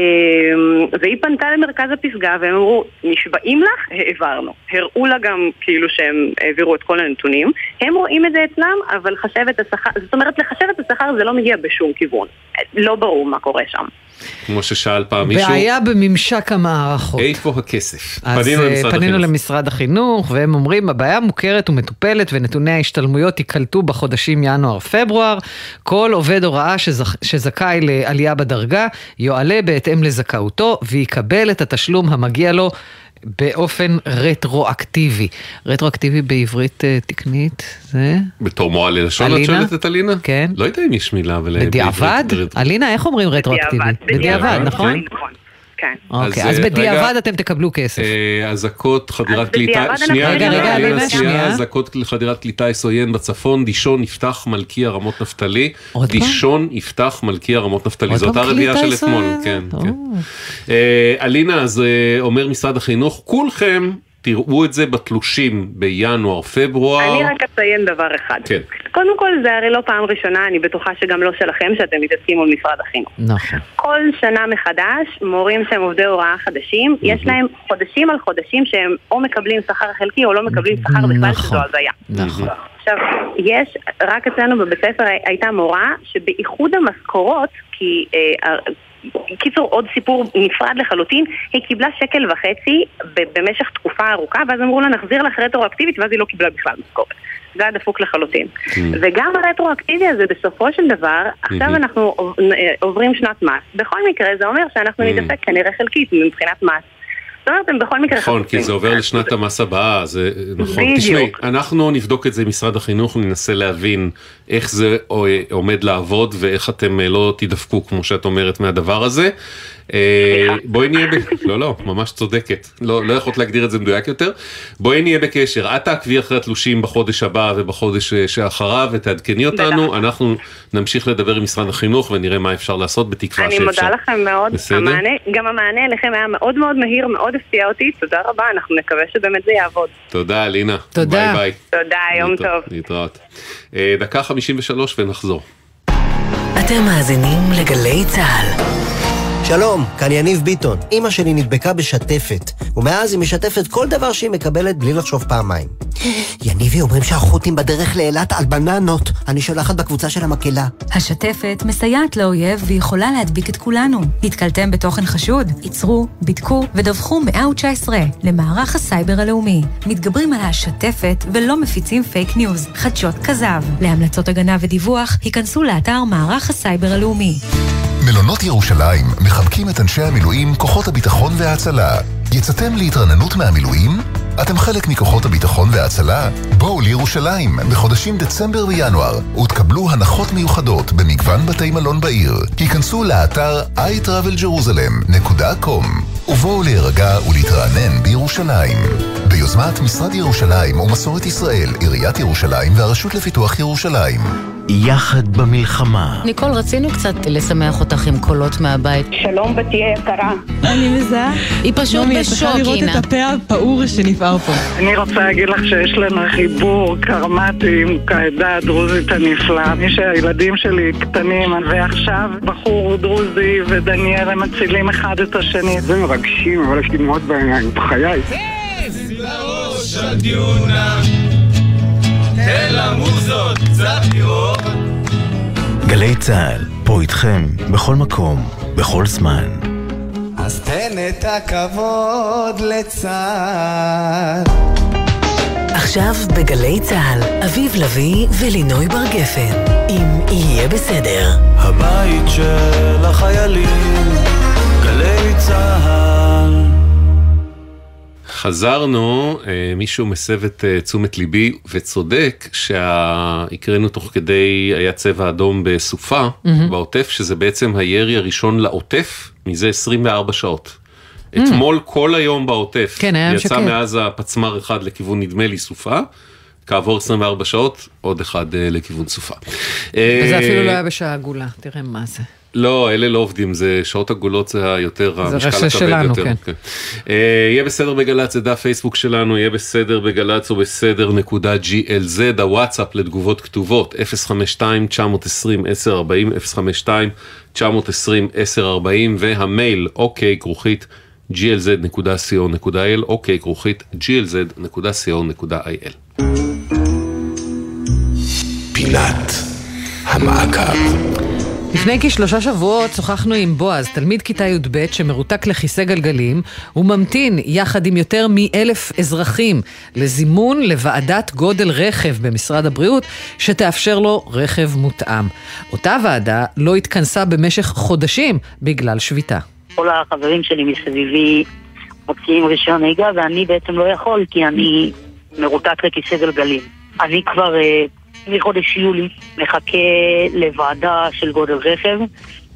והיא פנתה למרכז הפסגה והם אמרו, נשבעים לך? העברנו. הראו לה גם כאילו שהם העבירו את כל הנתונים. הם רואים את זה אצלם, אבל חשבת השכר, זאת אומרת לחשבת השכר זה לא מגיע בשום כיוון. לא ברור מה קורה שם. כמו ששאל פעם מישהו, בעיה בממשק המערכות. איפה הכסף? אז פנינו אה, למשרד פנינו החינוך. למשרד החינוך, והם אומרים, הבעיה מוכרת ומטופלת ונתוני ההשתלמויות ייקלטו בחודשים ינואר-פברואר. כל עובד הוראה שזכ... שזכאי לעלייה בדרגה, יועלה בהתאם לזכאותו ויקבל את התשלום המגיע לו. באופן רטרואקטיבי. רטרואקטיבי בעברית אה, תקנית זה? בתור מורה ללשון את? שואלת את אלינה? כן. לא יודע אם יש מילה אבל... בדיעבד? בעברית- אלינה, איך אומרים רטרואקטיבי? בדיעבד, נכון? כן. אוקיי, אז, אה, בדיעבד אתם תקבלו כסף. אה, אזעקות חדירת קליטה, שנייה, רגע, אלינה, רגע, שנייה. אזעקות חדירת קליטה יש עוין בצפון, דישון יפתח מלכיה רמות נפתלי? דישון יפתח מלכיה רמות נפתלי, זו אותה רביעייה קליטה של אתמול? כן. כן. אה, אלינה, אז אומר משרד החינוך, כולכם תראו את זה בתלושים בינואר-פברואר. אני רק אציין דבר אחד. כן. קודם כל, זה הרי לא פעם ראשונה, אני בטוחה שגם לא שלכם, שאתם מתעסקים מול משרד החינוך. נכון. כל שנה מחדש, מורים שהם עובדי הוראה חדשים, יש להם חודשים על חודשים שהם או מקבלים שכר חלקי או לא מקבלים שכר בכלל, נכון. שזו הזיה. נכון. עכשיו, יש, רק אצלנו בבית ספר הי- הייתה מורה שבאיחוד המשכורות, כי... אה, קיצור, עוד סיפור נפרד לחלוטין, היא קיבלה שקל וחצי במשך תקופה ארוכה, ואז אמרו לה נחזיר לך רטרואקטיבית, ואז היא לא קיבלה בכלל משכורת. זה היה דפוק לחלוטין. וגם הרטרואקטיבי הזה, בסופו של דבר, עכשיו. אנחנו עוב- עוברים שנת מס. בכל מקרה, זה אומר שאנחנו. נידפק כנראה חלקית מבחינת מס. זאת אומרת, הם בכל מקרה נכון, כי. זה עובר לשנת המס הבאה, זה נכון. בדיוק. תשמעי, אנחנו נבדוק את זה עם משרד החינוך, ננסה להבין איך זה אה, עומד לעבוד ואיך אתם אה, לא תדפקו, כמו שאת אומרת, מהדבר הזה. אה, בואי נהיה, ב... לא לא, ממש צודקת, לא, לא יכולת להגדיר את זה מדויק יותר. בואי נהיה בקשר, את תעקבי אחרי התלושים בחודש הבא ובחודש אה, שאחריו ותעדכני אותנו, אנחנו נמשיך לדבר עם משרד החינוך ונראה מה אפשר לעשות בתקווה אני שאפשר. מודה לכם מאוד. בסדר? המענה, גם המענה אליכם היה מאוד מאוד מהיר, מאוד הפתיע אותי. תודה רבה, אנחנו נקווה שבאמת זה יעבוד. תודה אלינה. תודה. ביי ביי. תודה, יום טוב. להתראות. אה, דקה 53 ונחזור. אתם מאזינים לגלי צה"ל. שלום, כאן יניב ביטון. אימא שלי נדבקה בשתפת, ומאז היא משתפת כל דבר שהיא מקבלת בלי לחשוב פעמיים. יניבי אומרים שהחות'ים בדרך לאילת על בננות. אני שולחת בקבוצה של המקהלה. השתפת מסייעת לאויב ויכולה להדביק את כולנו. נתקלתם בתוכן חשוד? ייצרו, בדקו ודווחו 119 למערך הסייבר הלאומי. מתגברים על השתפת ולא מפיצים פייק ניוז, חדשות כזב. להמלצות הגנה ודיווח, היכנסו לאתר מערך הסייבר הלאומי. מלונות ירושלים מחבקים את אנשי המילואים, כוחות הביטחון וההצלה. יצאתם להתרעננות מהמילואים? אתם חלק מכוחות הביטחון וההצלה? בואו לירושלים בחודשים דצמבר וינואר ותקבלו הנחות מיוחדות במגוון בתי מלון בעיר. היכנסו לאתר iTravelJerusalem.com ובואו להירגע ולהתרענן בירושלים. ביוזמת משרד ירושלים ומסורת ישראל, עיריית ירושלים והרשות לפיתוח ירושלים. יחד במלחמה. ניקול, רצינו קצת לשמח אותך עם קולות מהבית. שלום, בתי היקרה. אני מזהה. היא פשוט נעמי, את בשוק, צריכה לראות אינה. את הפה הפעור שנפער פה. אני רוצה להגיד לך שיש לנו חיבור קרמטי עם העדה הדרוזית הנפלאה. מי שהילדים שלי קטנים, ועכשיו בחור דרוזי ודניאל הם מצילים אחד את השני. זה מרגשים, אבל יש לי דמעות בעיניים, בחיי. לראש הדיונה, תן למוזות קצת לראות. גלי צה"ל, פה איתכם, בכל מקום, בכל זמן. אז תן את הכבוד לצה"ל. עכשיו בגלי צה"ל, אביב לביא ולינוי בר גפן, אם יהיה בסדר. הבית של החיילים, גלי צה"ל. חזרנו, אה, מישהו מסב את אה, תשומת ליבי וצודק שהקראנו תוך כדי היה צבע אדום בסופה מהמם. בעוטף, שזה בעצם הירי הראשון לעוטף מזה 24 שעות. Mm. אתמול כל היום בעוטף, כן, היה יצא שקט. מעזה פצמ"ר אחד לכיוון נדמה לי סופה, כעבור 24 שעות עוד אחד אה, לכיוון סופה. וזה אפילו לא היה בשעה עגולה, תראה מה זה. לא, אלה לא עובדים, זה שעות עגולות זה היותר, זה המשקל רשת הכבד שלנו, יותר. כן. אה, יהיה בסדר בגל"צ, זה דף פייסבוק שלנו, יהיה בסדר בגל"צ או בסדר נקודה GLZ, הוואטסאפ לתגובות כתובות, 052-920-1040, 052-920-1040, והמייל, אוקיי, כרוכית, glz.co.il, אוקיי, כרוכית, glz.co.il. פינת המעקב. לפני כשלושה שבועות שוחחנו עם בועז, תלמיד כיתה י"ב שמרותק לכיסא גלגלים, הוא ממתין יחד עם יותר מאלף אזרחים לזימון לוועדת גודל רכב במשרד הבריאות, שתאפשר לו רכב מותאם. אותה ועדה לא התכנסה במשך חודשים בגלל שביתה. כל החברים שלי מסביבי מוציאים רישיון נהיגה ואני בעצם לא יכול כי אני מרותק לכיסא גלגלים. אני כבר אה, מחודש יולי מחכה לוועדה של גודל רכב.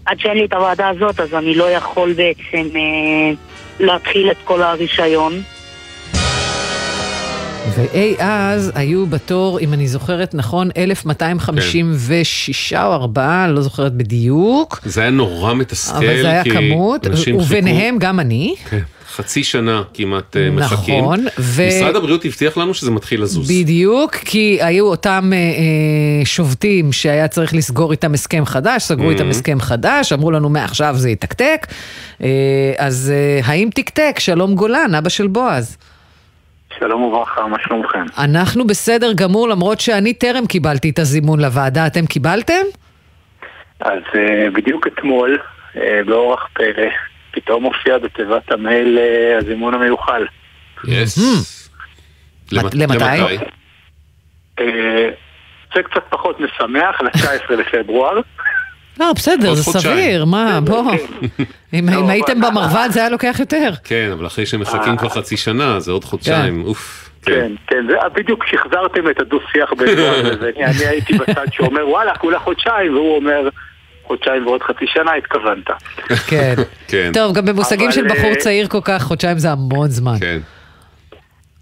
עד שאין לי את הוועדה הזאת אז אני לא יכול בעצם אה, להתחיל את כל הרישיון. ואי אז היו בתור, אם אני זוכרת נכון, 1256 או 4, לא זוכרת בדיוק. זה היה נורא מתסכל, אבל זה היה כי כמות, וביניהם גם אני. כן, חצי שנה כמעט אה, מחכים. נכון, ו- משרד הבריאות הבטיח לנו שזה מתחיל לזוז. בדיוק, כי היו אותם אה, אה, שובתים שהיה צריך לסגור איתם הסכם חדש, סגרו איתם Mhm. הסכם חדש, אמרו לנו מעכשיו זה יתקתק. אה, אז אה, האם תקתק? שלום גולן, אבא של בועז. שלום וברכה, מה שלומכם? אנחנו בסדר גמור, למרות שאני טרם קיבלתי את הזימון לוועדה, אתם קיבלתם? אז uh, בדיוק אתמול, באורח פלא, פתאום הופיע בתיבת המייל uh, הזימון המיוחל. יס. מת- למתי? Uh, זה קצת פחות משמח, ל-19 לפברואר. לא, בסדר, זה. סביר, מה, בוא. אם אם הייתם במרבד זה היה לוקח יותר. כן, אבל אחרי שמחכים כבר חצי שנה, זה עוד חודשיים, אוף. כן, כן, זה בדיוק שחזרתם את הדו-שיח בינינו, ואני אני הייתי בצד שאומר וואלה, כולה חודשיים, והוא אומר חודשיים ועוד חצי שנה התכוונת. כן. כן. טוב, גם במושגים אבל, של בחור אה, צעיר כל כך, חודשיים זה המון זמן. כן.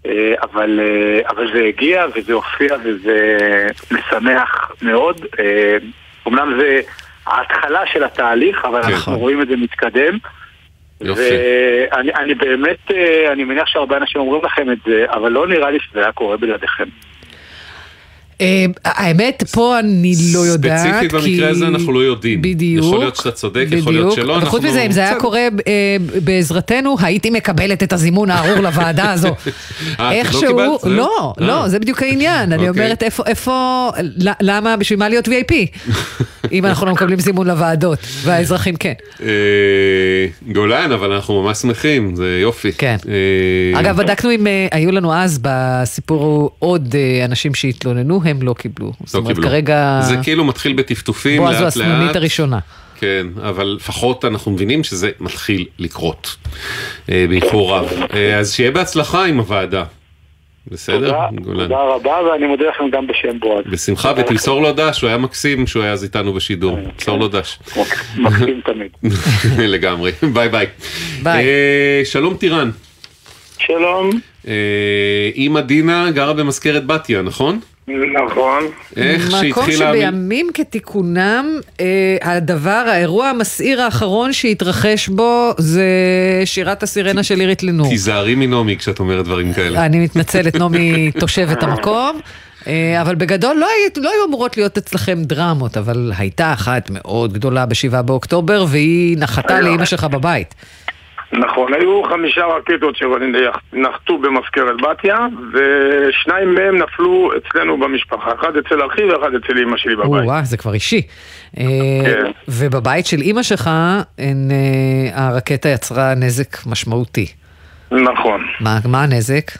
אה, אבל, אה, אבל זה הגיע וזה הופיע וזה משמח מאוד. אומנם זה ההתחלה של התהליך, אבל כן. אנחנו רואים את זה מתקדם. יופי. ואני אני באמת, אני מניח שהרבה אנשים אומרים לכם את זה, אבל לא נראה לי שזה היה קורה בלעדיכם. אה, האמת, פה אני לא יודעת, ספציפית במקרה הזה אנחנו לא יודעים. בדיוק. יכול להיות שאתה צודק, יכול להיות. שלא. וחוץ אנחנו- מזה, אם זה היה. קורה אה, בעזרתנו, הייתי מקבלת את הזימון הארור לוועדה הזו. אה, איכשהו, קיבלת? זהו? לא, אה. לא, זה בדיוק העניין. אני אוקיי. אומרת, איפה, למה, בשביל מה להיות VIP? אם אנחנו לא מקבלים זימון לוועדות, והאזרחים כן. גולן, אבל אנחנו ממש שמחים, זה יופי. כן. אגב, בדקנו אם היו לנו אז בסיפור עוד אנשים שהתלוננו, הם לא קיבלו. זאת לא אומרת, קיבלו. כרגע... זה כאילו מתחיל בטפטופים לאט בועז לאט. הוא הסנונית הראשונה. כן, אבל לפחות אנחנו מבינים שזה מתחיל לקרות אה, באיחור רב. אה, אז שיהיה בהצלחה עם הוועדה. בסדר? תודה, גולן. תודה רבה, ואני מודה לכם גם בשם בועז. בשמחה, ותמסור לו דש, הוא היה מקסים שהוא היה אז איתנו בשידור. תמסור לו דש. מקסים תמיד. לגמרי, ביי ביי. ביי. אה, שלום טירן. שלום. אה, אימא דינה גרה במזכרת בתיה, נכון? נכון. איך מקום שהתחילה... המ- שבימים כתיקונם, אה, הדבר, האירוע המסעיר האחרון שהתרחש בו זה שירת הסירנה של אירית לינור. תיזהרי מנעמי כשאת אומרת דברים כאלה. אני מתנצלת, נעמי תושבת המקום. אה, אבל בגדול לא, היית, לא היו אמורות להיות אצלכם דרמות, אבל הייתה אחת מאוד גדולה בשבעה באוקטובר, והיא נחתה לאימא שלך בבית. נכון, היו חמישה רקטות שנחתו במזכרת בתיה, ושניים מהם נפלו אצלנו במשפחה. אחד אצל אחי ואחד אצל אמא שלי בבית. או-אה, זה כבר אישי. אה, כן. ובבית של אימא שלך, אין, אה, הרקטה יצרה נזק משמעותי. נכון. מה, מה הנזק?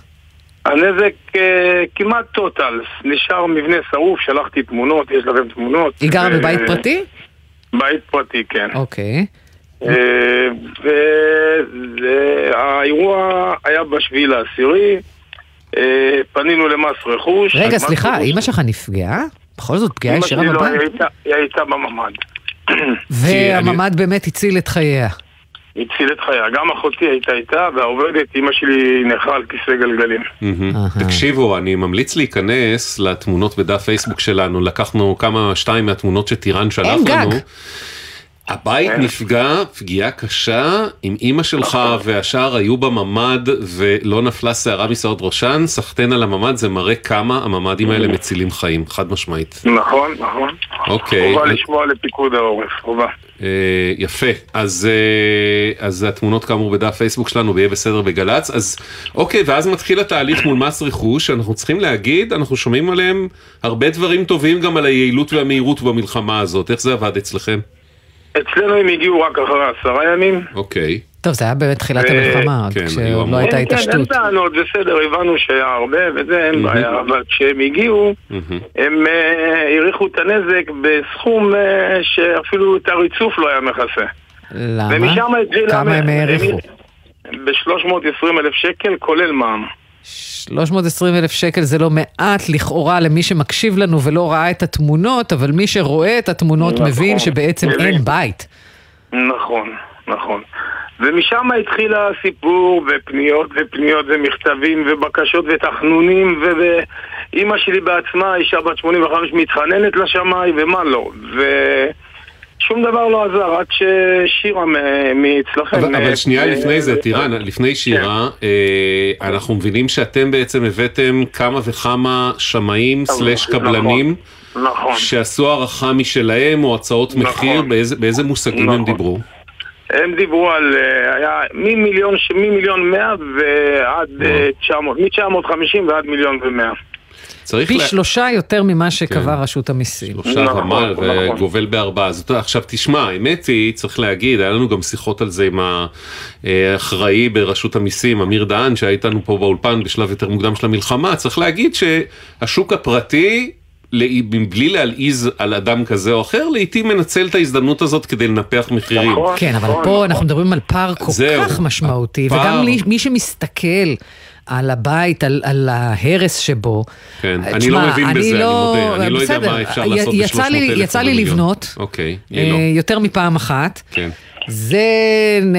הנזק אה, כמעט טוטל, נשאר מבנה שרוף, שלחתי תמונות, יש לכם תמונות. היא גרה בבית פרטי? בית פרטי, כן. אוקיי. אה, והאירוע היה בשביעי לעשירי, אה, פנינו למס רכוש. רגע, סליחה, אימא שלך נפגעה? בכל זאת פגיעה ישירה שלי לא, בבית? היא הייתה- בממ"ד. והממ"ד באמת הציל את חייה. הציל את חייה. גם אחותי הייתה איתה, והעובדת, אימא שלי נכה על כיסא גלגלים. תקשיבו, אני ממליץ להיכנס לתמונות בדף פייסבוק שלנו, לקחנו כמה, שתיים מהתמונות שטירן שלח אין לנו. גג. הבית נפגע פגיעה קשה, אם אימא שלך והשאר היו בממ"ד ולא נפלה שערה משערות ראשן, סחטיין על הממ"ד, זה מראה כמה הממ"דים האלה מצילים חיים, חד משמעית. נכון, נכון. אוקיי. חובה לשמוע לפיקוד העורף, חובה. אה, יפה, אז, אה, אז התמונות כאמור בדף פייסבוק שלנו ויהיה בסדר בגל"צ, אז אוקיי, ואז מתחיל התהליך מול מס רכוש, אנחנו צריכים להגיד, אנחנו שומעים עליהם הרבה דברים טובים גם על היעילות והמהירות במלחמה הזאת, איך זה עבד אצלכם? אצלנו הם הגיעו רק אחרי עשרה ימים. אוקיי. טוב, זה היה באמת תחילת ו- המלחמה, כן, כשעוד. לא הייתה כן, כן, אין התעשתות. טענות, בסדר, הבנו שהיה הרבה וזה, אין בעיה, אבל כשהם הגיעו, הם אה, העריכו את הנזק בסכום אה, שאפילו את הריצוף לא היה מכסה. למה? כמה הם העריכו? ב-320 אלף שקל, כולל מע"מ. 320 אלף שקל זה לא מעט לכאורה למי שמקשיב לנו ולא ראה את התמונות, אבל מי שרואה את התמונות נכון, מבין שבעצם מבין. אין בית. נכון, נכון. ומשם התחיל הסיפור, ופניות ופניות ומכתבים ובקשות ותחנונים, ואימא שלי בעצמה, אישה בת 85, מתחננת לשמאי, ומה לא. ושום דבר לא עזר, עד ששירה מאצלכם... אבל, אבל אה, שנייה אה, לפני זה, אה, טירן, לפני שירה, אה, אנחנו מבינים שאתם בעצם הבאתם כמה וכמה שמאים סלש קבלנים. נכון. שעשו הערכה משלהם או הצעות מחיר, באיזה, באיזה מושגים הם דיברו? הם דיברו על, אה, היה ממיליון, מאה ועד אה, 900, מ-950 ועד מיליון ומאה. צריך פי לה- שלושה יותר ממה שקבע רשות המיסים. שלושה רמל וגובל בארבעה. אז אתה- עכשיו תשמע, האמת היא, צריך להגיד, היה לנו גם שיחות על זה עם האחראי ברשות המיסים, אמיר דהן, שהיה איתנו פה באולפן בשלב יותר מוקדם של המלחמה, צריך להגיד שהשוק הפרטי, מבלי להלעיז על אדם כזה או אחר, לעיתים מנצל את ההזדמנות הזאת כדי לנפח מחירים. כן, אבל פה אנחנו מדברים על פער כל כך משמעותי. וגם מי שמסתכל על הבית, על, על ההרס שבו. כן, אה, אני תשמע, לא מבין אני בזה, אני לא- מודה, אני לא יודע בסדר, מה אפשר י- לעשות יצא ב-300 לי- אלף יצא לי מיליון. לבנות. אוקיי, אה, לא. יותר מפעם אחת. כן. זה,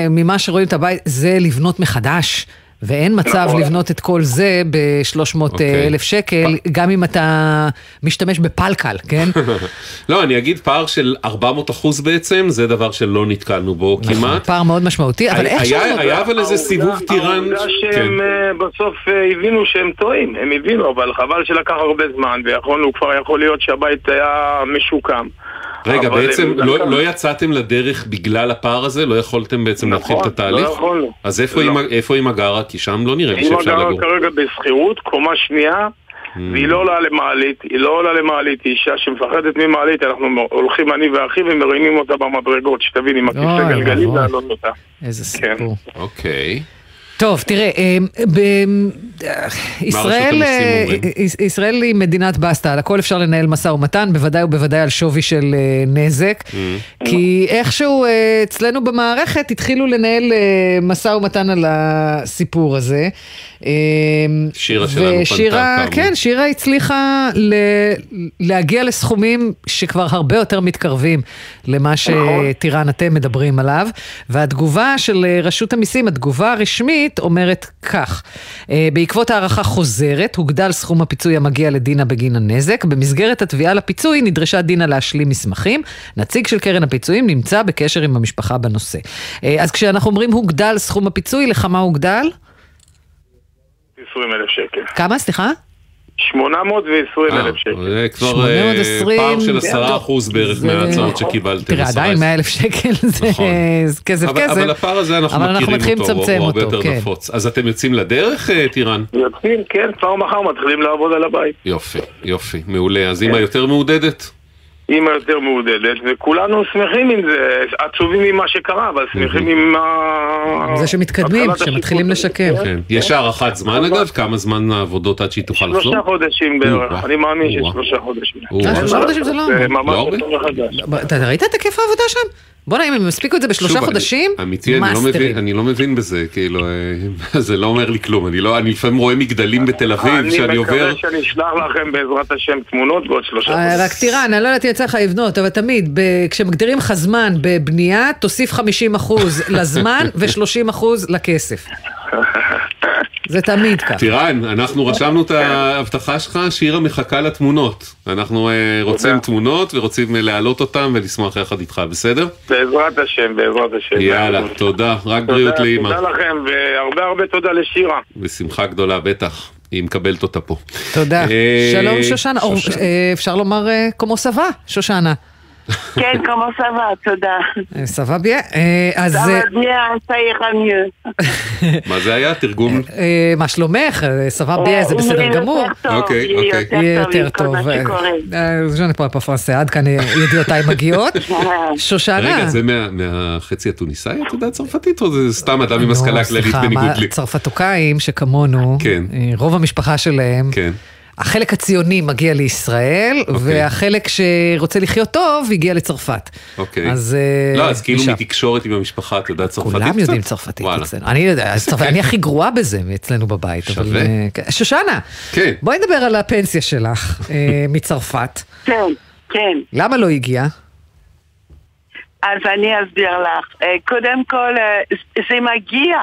ממה שרואים את הבית, זה לבנות מחדש. ואין מצב נכון. לבנות את כל זה ב-300 אוקיי. אלף שקל, גם אם אתה משתמש בפלקל, כן? לא, אני אגיד פער של 400 אחוז בעצם, זה דבר שלא נתקלנו בו נכון, כמעט. פער מאוד משמעותי, אבל היה- איך היה- שלא- היה אבל איזה סיבוב טירן, העובדה כן. שהם אה, בסוף אה, הבינו שהם טועים, הם הבינו, אבל חבל שלקח הרבה זמן, ויכולנו, כבר יכול להיות שהבית היה משוקם. רגע, בעצם לא, לא יצאתם לדרך בגלל הפער הזה? לא יכולתם בעצם להתחיל את נכון, התהליך? לא יכולנו. אז איפה לא. אמא- איפה אמא גרה? כי שם לא נראה לי שאפשר לגור. כרגע בשכירות, קומה שנייה, Mm. והיא לא עולה למעלית, היא לא עולה למעלית, היא אישה שמפחדת ממעלית, אנחנו הולכים אני ואחי ומרימים אותה במדרגות, שתבין, עם הכיסא גלגלים. להעלות אותה. איזה סיפור. אוקיי. טוב, תראה, אה, ב- ישראל, אה? יש- ישראל היא מדינת בסטה, על הכל אפשר לנהל משא ומתן, בוודאי ובוודאי על שווי של אה, נזק, Mm. כי איכשהו אה, אצלנו במערכת התחילו לנהל אה, משא ומתן על הסיפור הזה. אה, שירה שלנו פנתה, ושירה, כאמור. כן, שירה הצליחה ל- להגיע לסכומים שכבר הרבה יותר מתקרבים למה שטירן אתם מדברים עליו, והתגובה של אה, רשות המיסים, התגובה הרשמית, הפלסטינית אומרת כך: אה, בעקבות הערכה חוזרת, הוגדל סכום הפיצוי המגיע לדינה בגין הנזק. במסגרת התביעה לפיצוי נדרשה דינה להשלים מסמכים. נציג של קרן הפיצויים נמצא בקשר עם המשפחה בנושא. אה, אז כשאנחנו אומרים הוגדל סכום הפיצוי, לכמה הוגדל? 20 אלף שקל. כמה, סליחה? 820 אלף שקל. זה כבר אה, 820, פער של 10 אחוז בערך מההצעות שקיבלתם. תראה, עדיין 100 אלף שקל זה זה כסף אבל, כסף. אבל הפער הזה אנחנו מכירים מתחילים אותו, הוא- הרבה אותו, יותר כן. נפוץ. אז אתם יוצאים לדרך, אה, טירן? יוצאים, כן, כבר מחר מתחילים לעבוד על הבית. יופי, יופי, מעולה. אז אמא יותר מעודדת? אימא יותר מעודדת, וכולנו שמחים עם זה, עצובים ממה שקרה, אבל שמחים עם ה... זה שמתקדמים, שמתחילים לשקם. כן. יש הערכת זמן אגב? כמה זמן העבודות עד שהיא תוכל לחזור? שלושה חודשים בערך. אני מאמין. ששלושה חודשים. אה, שלושה חודשים זה לא. זה ממש לא הרבה? אתה ראית את היקף העבודה שם? בוא'נה, אם הם הספיקו את זה בשלושה שוב, אני- חודשים, אמיתי, אני לא, מאסטרים. מבין, אני לא מבין בזה, כאילו, אה, זה לא אומר לי כלום. אני, לא, אני לפעמים רואה מגדלים בתל אביב, שאני אני עובר... מקווה שאני אשלח לכם בעזרת השם תמונות בעוד שלושה אה, חודשים. רק טירן, אני לא יודעת אם יצא לך לבנות, אבל תמיד, ב- כשמגדירים לך זמן בבנייה, תוסיף 50% לזמן ו-30% לכסף. זה תמיד ככה. טירן, אנחנו רשמנו את ההבטחה שלך, שירה מחכה לתמונות. אנחנו אה, רוצים תמונות ורוצים אה, להעלות אותן ולשמוח יחד איתך, בסדר? בעזרת השם, בעזרת השם. יאללה, תודה, רק בריאות תודה, לאימא. תודה לכם, והרבה הרבה תודה לשירה. בשמחה גדולה, בטח. היא מקבלת אותה פה. תודה. אה, שלום שושנה, אפשר לומר כמו סבה, שושנה. כן, כמו סבא, תודה. אה, סבה ביה. אה, אז אה, bien, ça ira mieux. מה זה היה? תרגום? אה, מה שלומך? אה, סבה ביה זה בסדר גמור. טוב, אוקיי, יהיה אוקיי. יותר יהיה טוב יותר. מה שקורה. אה, ne parle pas français, עד כאן אה, ידיעותיי מגיעות. שושנה. רגע, זה מה- מהחצי התוניסאי, את יודעת צרפתית, או זה סתם אדם עם השכלה כללית בניגוד לי? צרפתוקאים שכמונו, כן. אה, רוב המשפחה שלהם, כן. החלק הציוני מגיע לישראל, אוקיי. והחלק שרוצה לחיות טוב הגיע לצרפת. אוקיי. אז... אה, לא, אז כאילו משם. מתקשורת עם המשפחה, את יודעת צרפתית קצת? כולם יודעים צרפתית וואלה. אצלנו. אני יודע, אני הכי גרועה בזה אצלנו בבית. אבל, שווה. אה, כן. שושנה, כן. בואי נדבר על הפנסיה שלך אה, מצרפת. כן, כן. למה לא הגיעה? אז אני אסביר לך. קודם כל, זה מגיע,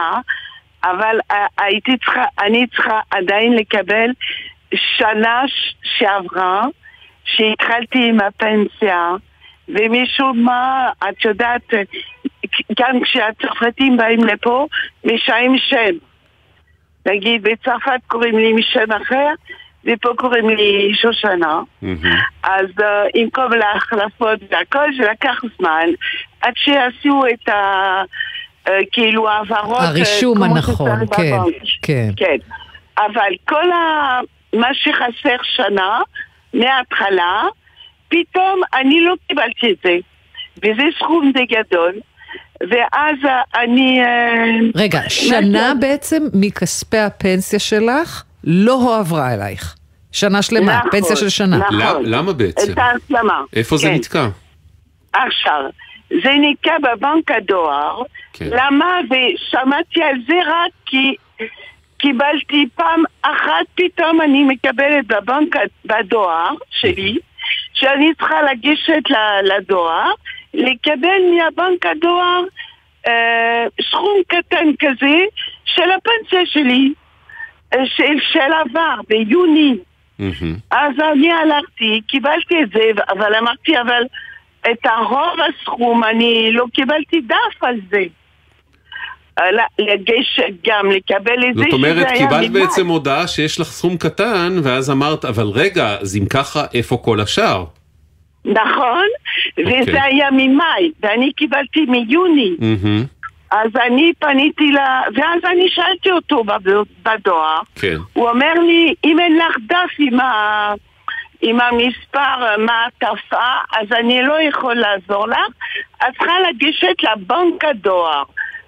אבל הייתי צריכה, אני צריכה עדיין לקבל שנה שעברה, שהתחלתי עם הפנסיה, ומשום מה, את יודעת, אה, גם כשהצרפתים באים לפה, משעים שם. נגיד, בצרפת קוראים לי משם אחר, ופה קוראים לי שושנה. אז uh, עם כל ההחלפות והכל, זה לקח זמן עד שעשו את ה... uh, כאילו העברות... uh, הרישום הנכון, כן, בבנק. כן. כן. אבל כל ה... מה שחסר שנה, מההתחלה, פתאום אני לא קיבלתי את זה. וזה סכום די גדול. ואז אני... uh, רגע, שנה בעצם מכספי הפנסיה שלך לא הועברה אלייך. שנה שלמה, נכון, פנסיה של שנה. נכון. למה- למה בעצם? את ההסלמה. איפה זה כן. נתקע? עכשיו, זה נתקע בבנק הדואר, כן. למה? ושמעתי על זה רק כי קיבלתי פעם אחת, פתאום אני מקבלת בבנק, בדואר שלי, שאני צריכה לגשת לדואר, לקבל מהבנק הדואר אה, סכום קטן כזה של הפנסיה שלי, אה, של, של עבר, ביוני. אז אני הלכתי, קיבלתי את זה, אבל אמרתי, אבל את הרוב הסכום אני לא קיבלתי דף על זה. לגשת גם, לקבל את זה, זאת אומרת, שזה היה קיבלת ממאי. בעצם הודעה שיש לך סכום קטן, ואז אמרת, אבל רגע, אז אם ככה, איפה כל השאר? נכון, אוקיי. וזה היה ממאי, ואני קיבלתי מיוני. מהמם, אז אני פניתי ל... ואז אני שאלתי אותו בד- בדואר, כן. הוא אומר לי, אם אין לך דף עם, ה... עם המספר מעטפה, אז אני לא יכול לעזור לך, את צריכה לגשת לבנק הדואר.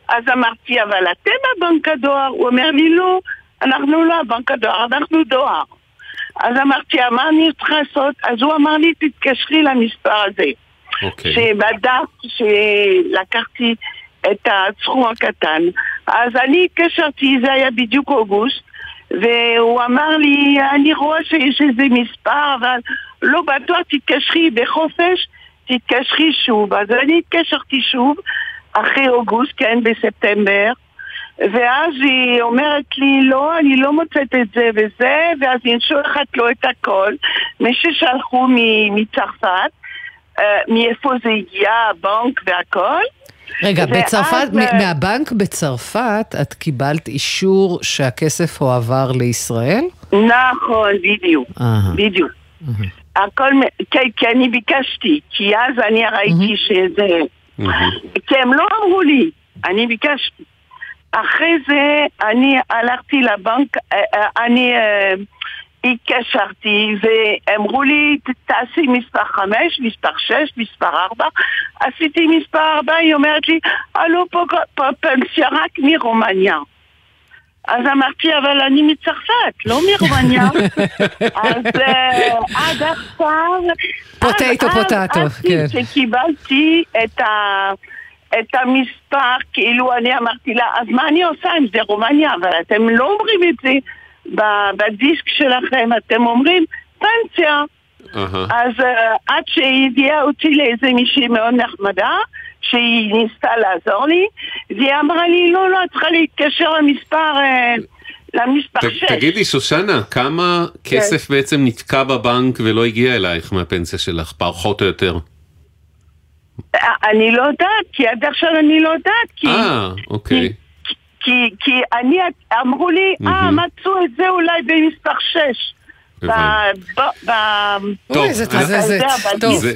אז אמרתי, אבל אתם הבנק הדואר? הוא אומר לי, לא, אנחנו לא הבנק הדואר, אנחנו דואר. אז אמרתי, מה אני צריכה לעשות? אז הוא אמר לי, תתקשרי למספר הזה. אוקיי. שבדף שלקחתי את הסכום הקטן. אז אני התקשרתי, זה היה בדיוק אוגוסט, והוא אמר לי, אני רואה שיש איזה מספר, אבל לא בטוח, תתקשרי בחופש, תתקשרי שוב. אז אני התקשרתי שוב, אחרי אוגוסט, כן, בספטמבר, ואז היא אומרת לי, לא, אני לא מוצאת את זה וזה, ואז היא שולחת לו את הכל, מי ששלחו מצרפת, אה, מאיפה זה הגיע, הבנק והכל. רגע, ואז, בצרפת, אה, מהבנק בצרפת, את קיבלת אישור שהכסף הועבר לישראל? נכון, בדיוק, אהה. בדיוק. הכל, כן, כי אני ביקשתי, כי אז אני ראיתי שזה... כי הם לא אמרו לי, אני ביקשתי. אחרי זה אני הלכתי לבנק, אה, אה, אני אה, התקשרתי והם אמרו לי "ת- תעשי מספר חמש, מספר שש, מספר ארבע. עשיתי מספר ארבע, היא אומרת לי, הלו פה פנסיה רק מרומניה אז אמרתי, אבל אני מצרפת, לא מרומניה. אז אה, עד עכשיו... פוטטו, פוטטו, כן. שקיבלתי את ה... את המספר, כאילו אני אמרתי לה, אז מה אני עושה אם זה רומניה? אבל אתם לא אומרים את זה בדיסק שלכם, אתם אומרים פנסיה. אז אה, עד שהיא הביאה אותי לאיזה מישהי מאוד נחמדה, שהיא ניסתה לעזור לי, והיא אמרה לי, לא, לא, את צריכה להתקשר למספר, אה, למספר ת- 6. תגידי, שושנה, כמה כן. כסף בעצם נתקע בבנק ולא הגיע אלייך מהפנסיה שלך, פחות או יותר? אה, אני לא יודעת, כי עד עכשיו אני לא יודעת, כי... אה, אוקיי. כי, כי אני, אמרו לי, אה, מהמם. מצאו את זה אולי במספר 6. טוב,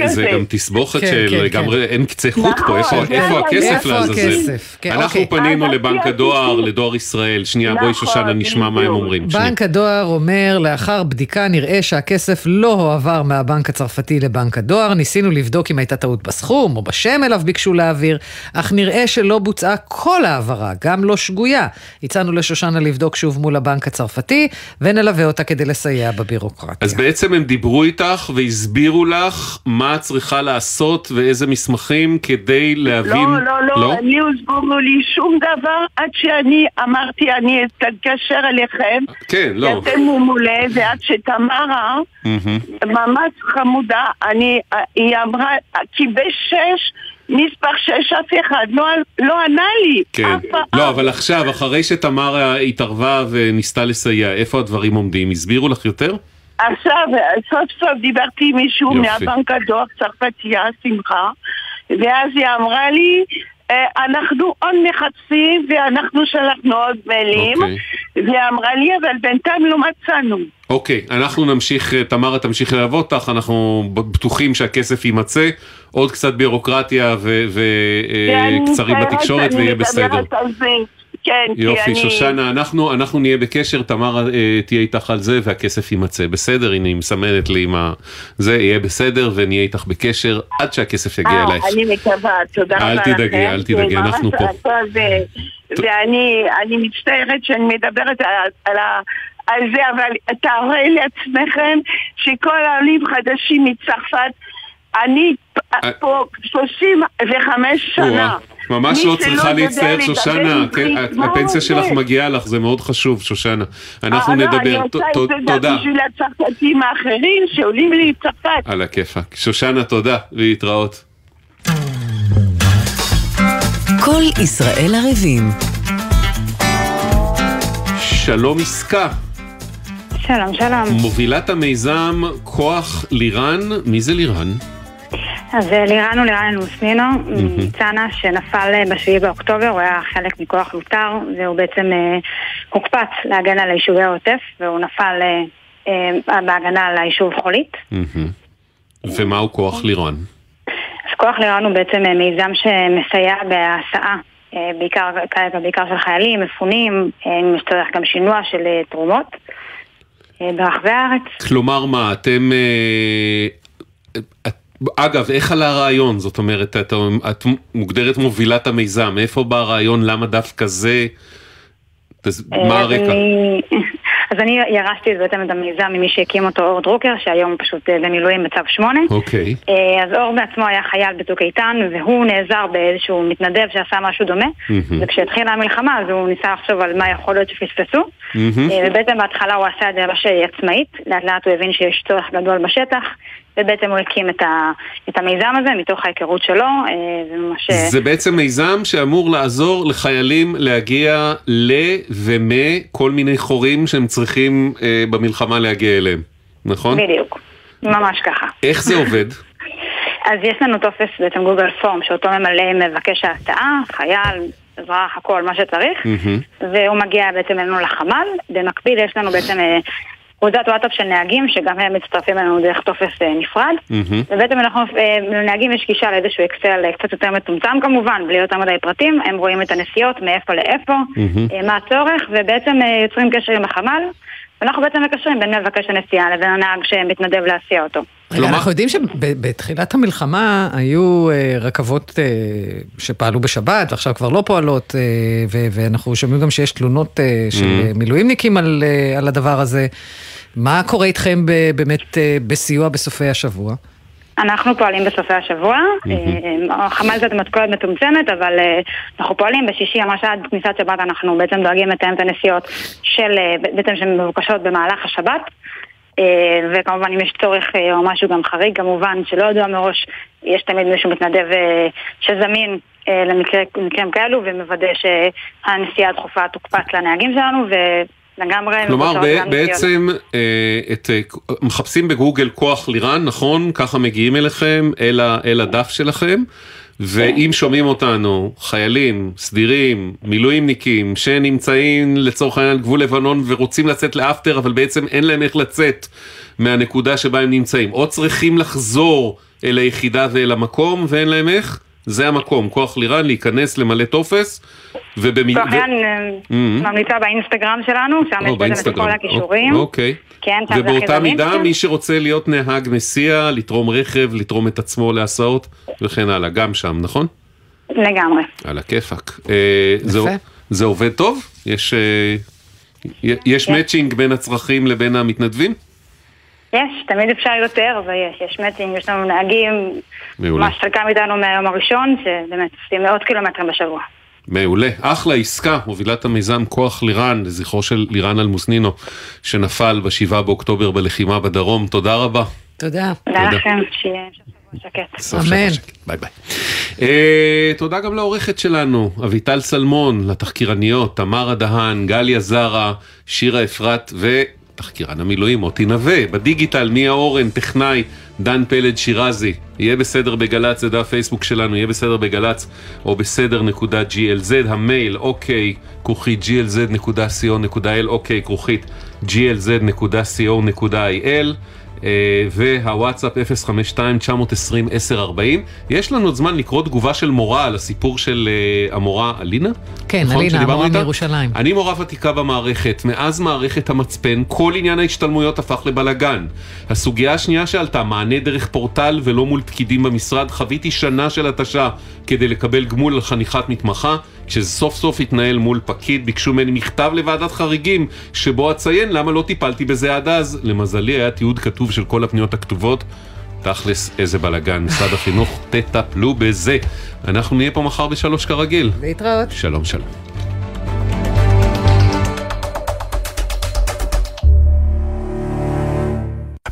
זה גם תסבוכת כן, של כן, לגמרי אין קצה חוט פה, נכון, איפה- זה איפה היה- הכסף לעזאזל? כן, אנחנו אוקיי. פנינו אז לבנק הדואר, לדואר ישראל. שנייה, בואי נכון, שושנה נשמע מה הם אומרים. בנק הדואר אומר, לאחר בדיקה נראה שהכסף לא הועבר מהבנק הצרפתי לבנק הדואר. ניסינו לבדוק אם הייתה טעות בסכום או בשם אליו ביקשו להעביר, אך נראה שלא בוצעה כל העברה, גם לא שגויה. הצענו לשושנה לבדוק שוב מול הבנק הצרפתי, ונלווה אותה כדי לסייע בבירוקרטיה. אז בעצם הם דיברו איתך והסבירו לך מה את צריכה לעשות ואיזה מסמכים כדי להבין... לא, לא, לא, אני הסבירו לי שום דבר עד שאני אמרתי, אני אתקשר אליכם. כן, לא. אתם ממולא, ועד שתמרה. ממש חמודה, אני, היא אמרה, כי בשש, מספר שש, אף אחד לא, לא ענה לי. כן. אף פעם. לא, אבל עכשיו, אחרי שתמרה התערבה וניסתה לסייע, איפה הדברים עומדים? הסבירו לך יותר? עכשיו, סוף סוף דיברתי עם מישהו יופי. מהבנק הדואר צרפתייה, שמחה, ואז היא אמרה לי, "אה, אנחנו עוד מחפשים ואנחנו שלחנו עוד מיילים, אוקיי. והיא אמרה לי, אבל בינתיים לא מצאנו. אוקיי, אנחנו נמשיך, תמרה תמשיך ללוות אותך, אנחנו בטוחים שהכסף יימצא, עוד קצת בירוקרטיה וקצרים מצטערת, בתקשורת ויהיה בסדר. כן, כי יופי, אני... שושנה, אנחנו, אנחנו נהיה בקשר, תמרה אה, תהיה איתך על זה והכסף יימצא. בסדר, הנה היא מסמנת לי עם ה... זה יהיה בסדר ונהיה איתך בקשר עד שהכסף יגיע אה, אלייך. אני מקווה, תודה רבה אל לכם. תדאגי, אל תדאגי, זה ממש אנחנו פה. ואני אני מצטערת שאני מדברת על, על, על זה, אבל תארו לעצמכם שכל העולים חדשים מצרפת, אני פ- פה 35 שנה. אה. ממש לא צריכה להצטער, שושנה, כן, מה הפנסיה שלך עושה? מגיעה לך, זה מאוד חשוב, שושנה. אנחנו אה, לא, אני נדבר, עושה ת- את זה גם תודה. בשביל הצרפתים האחרים שעולים לי מצרפת. על הכיפאק. שושנה, תודה, להתראות. כל ישראל ערבים. שלום עסקה, שלום, שלום. מובילת המיזם כוח לירן, מי זה לירן? אז אה, לירן הוא לירן אלמוסנינו, מצאנה שנפל אה, ב-7 באוקטובר, הוא היה חלק מכוח לוטר, והוא בעצם אה, הוקפץ להגנה על יישובי העוטף, והוא נפל בהגנה על היישוב חולית. ומהו כוח לירן? אז כוח לירן הוא בעצם מיזם שמסייע בהסעה, בעיקר, בעיקר של חיילים, מפונים, אם יש צורך גם שינוע של תרומות ברחבי הארץ. כלומר מה, אתם... אה, את- אגב, איך עלה הרעיון? זאת אומרת, את, את מוגדרת מובילת המיזם, מאיפה בא הרעיון, למה דווקא זה? מה אה, הרקע? אז אני ירשתי בעצם את המיזם ממי שהקים אותו אור דרוקר, שהיום פשוט אה, במילואים בצו 8. אוקיי. אה, אז אור בעצמו היה חייל בצוק איתן, והוא נעזר באיזשהו מתנדב שעשה משהו דומה. מהמם. וכשהתחילה המלחמה אז הוא ניסה לחשוב על מה יכול להיות שפספסו. אה, ובעצם בהתחלה הוא עשה את זה ממש עצמאית, לאט לאט הוא הבין שיש צורך גדול בשטח, ובעצם הוא הקים את, ה, את המיזם הזה מתוך ההיכרות שלו, אה, וממש... זה בעצם מיזם שאמור לעזור לחיילים להגיע ל ומכל מיני חורים שהם צריכים אה, במלחמה להגיע אליהם, נכון? בדיוק, ממש ככה. איך זה עובד? אז יש לנו טופס בעצם גוגל פורם שאותו ממלא מבקש ההצעה, חייל, אזרח, הכל, מה שצריך, והוא מגיע בעצם אלינו לחמ"ל. במקביל יש לנו בעצם אה, קבוצת וואטסאפ של נהגים, שגם הם מצטרפים אלינו דרך טופס אה, נפרד. ובעצם אנחנו, אה, לנהגים יש גישה לאיזשהו אקסל אה, קצת יותר מצומצם כמובן, בלי יותר מדי פרטים, הם רואים את הנסיעות, מאיפה לאיפה, מה הצורך, ובעצם יוצרים קשר עם החמ"ל, ואנחנו בעצם מקשרים בין מבקש הנסיעה לבין הנהג שמתנדב להסיע אותו. רגע, אנחנו יודעים שבתחילת המלחמה היו אה, רכבות אה, שפעלו בשבת, ועכשיו כבר לא פועלות, אה, ואנחנו שומעים גם שיש תלונות של Mm-hmm. מילואימניקים על, על הדבר הזה. מה קורה איתכם באמת בסיוע בסופי השבוע? אנחנו פועלים בסופי השבוע, אה, החמ"ל זאת מתכונת מצומצמת, אבל אה, אנחנו פועלים בשישי, ממש עד כניסת שבת אנחנו בעצם דואגים לתאם את הנסיעות של, אה, בעצם שמבוקשות במהלך השבת. אה, וכמובן אם יש צורך או משהו גם חריג, כמובן שלא ידוע מראש, יש תמיד מישהו מתנדב שזמין למקרים כאלו ומוודא שהנסיעה הדחופה תוקפץ לנהגים שלנו ולגמרי כלומר. בעצם אה, את, אה, מחפשים בגוגל כוח לירן, נכון? ככה מגיעים אליכם, אל, ה, אל הדף שלכם. ואם שומעים אותנו חיילים, סדירים, מילואימניקים שנמצאים לצורך העניין על גבול לבנון ורוצים לצאת לאפטר אבל בעצם אין להם איך לצאת מהנקודה שבה הם נמצאים או צריכים לחזור אל היחידה ואל המקום ואין להם איך, זה המקום, כוח לירן להיכנס למלא טופס ובמי... כוח לירן אה. ממליצה באינסטגרם שלנו, שם או, יש בעצם את באינסטגרם. כל הכישורים. אוקיי. כן, שם זה הכי ובאותה. מידה מי שרוצה להיות נהג מסיע, לתרום רכב, לתרום את עצמו להסעות וכן הלאה, גם שם, נכון? לגמרי. על הכיפאק. אה, זה- זה עובד טוב? יש, אה, י- יש כן. matching בין הצרכים לבין המתנדבים? יש, תמיד אפשר יותר, ויש, יש matching, יש לנו נהגים, מעולה. ממש חלקם איתנו מהיום הראשון, שבאמת עושים מאות קילומטרים בשבוע. מעולה. אחלה עסקה, מובילת המיזם כוח לירן, לזכרו של לירן אלמוסנינו, שנפל ב-7 באוקטובר בלחימה בדרום. תודה רבה. תודה. תודה תודה. לכם, שיהיה שקט. שקט. ביי ביי. אה, תודה גם לעורכת שלנו, אביטל סלמון, לתחקירניות, תמרה דהן, גליה זרה, שירה אפרת ותחקירן המילואים, מוטי נווה, בדיגיטל, מיה אורן, טכנאי, דן פלד שירזי. יהיה בסדר בגל"צ, זה דף פייסבוק שלנו, יהיה בסדר בגל"צ, או בסדר נקודה glz, המייל, אוקיי, כרוכית glz.co.il, אוקיי, כרוכית glz.co.il. אה, והוואטסאפ 052-920-1040. יש לנו עוד זמן לקרוא תגובה של מורה על הסיפור של אה, המורה אלינה? כן, נכון, אלינה, המורה איתה? מירושלים. אני מורה ותיקה במערכת, מאז מערכת המצפן, כל עניין ההשתלמויות הפך לבלגן. הסוגיה השנייה שעלתה, מענה דרך פורטל ולא מול פקידים במשרד, חוויתי שנה של התשה כדי לקבל גמול על חניכת מתמחה. כשזה סוף סוף התנהל מול פקיד, ביקשו ממני מכתב לוועדת חריגים, שבו אציין למה לא טיפלתי בזה עד אז. למזלי היה תיעוד כתוב של כל הפניות הכתובות. תכלס, איזה בלאגן, משרד החינוך, תטפלו בזה. אנחנו נהיה פה מחר בשלוש כרגיל. להתראות. שלום שלום.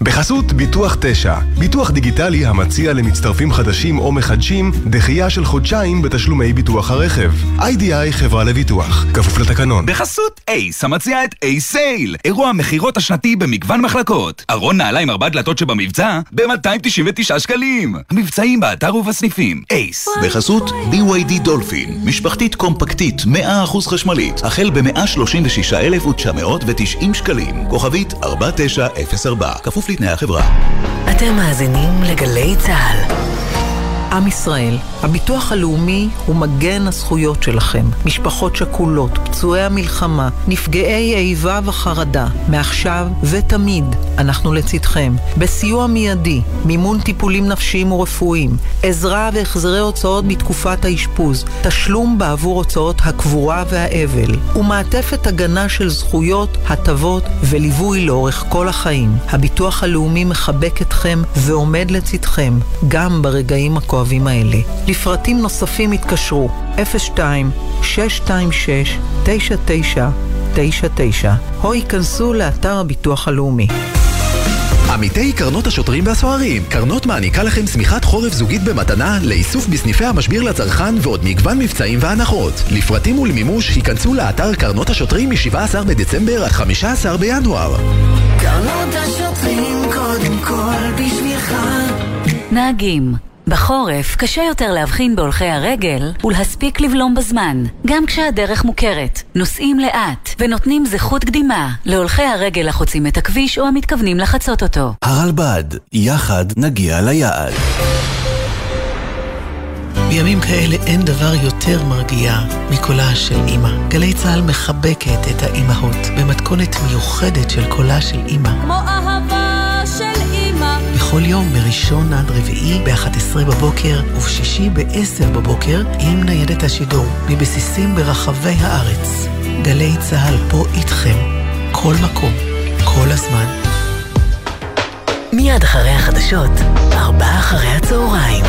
בחסות ביטוח 9, ביטוח דיגיטלי המציע למצטרפים חדשים או מחדשים דחייה של חודשיים בתשלומי ביטוח הרכב. איי-די-איי חברה לביטוח, כפוף לתקנון. בחסות אייס, המציע את אייס סייל, אירוע המכירות השנתי במגוון מחלקות. ארון נעליים ארבע דלתות שבמבצע ב-299 שקלים. המבצעים באתר ובסניפים. אייס. בחסות BYD דולפין, משפחתית קומפקטית 100% חשמלית, החל ב-136,990 שקלים, כוכבית 4904, כפוף לתנאי החברה. אתם מאזינים לגלי צה"ל. עם ישראל, הביטוח הלאומי הוא מגן הזכויות שלכם. משפחות שכולות, פצועי המלחמה, נפגעי איבה וחרדה. מעכשיו ותמיד אנחנו לצדכם. בסיוע מיידי, מימון טיפולים נפשיים ורפואיים, עזרה והחזרי הוצאות בתקופת האשפוז, תשלום בעבור הוצאות הקבורה והאבל, ומעטפת הגנה של זכויות, הטבות וליווי לאורך כל החיים. הביטוח הלאומי מחבק אתכם ועומד לצדכם, גם ברגעים הכואבים האלה. לפרטים נוספים התקשרו 02 626 9999 או ייכנסו לאתר הביטוח הלאומי. עמיתי קרנות השוטרים והסוהרים. קרנות מעניקה לכם שמיכת חורף זוגית במתנה לאיסוף בסניפי המשביר לצרכן ועוד מגוון מבצעים והנחות. לפרטים ולמימוש היכנסו לאתר קרנות השוטרים מ-17 בדצמבר עד 15 בינואר. קרנות השוטרים קודם כל בשבילך נהגים בחורף קשה יותר להבחין בהולכי הרגל ולהספיק לבלום בזמן, גם כשהדרך מוכרת. נוסעים לאט ונותנים זכות קדימה להולכי הרגל החוצים את הכביש או המתכוונים לחצות אותו. הרלב"ד, יחד נגיע ליעד. בימים כאלה אין דבר יותר מרגיע מקולה של אימא. גלי צה"ל מחבקת את האימהות במתכונת מיוחדת של קולה של אימא. כמו אהבה בכל יום מראשון עד רביעי ב-11 בבוקר ובשישי ב-10 בבוקר עם ניידת השידור מבסיסים ברחבי הארץ. גלי צה"ל פה איתכם, כל מקום, כל הזמן. מיד אחרי החדשות, ארבעה אחרי הצהריים.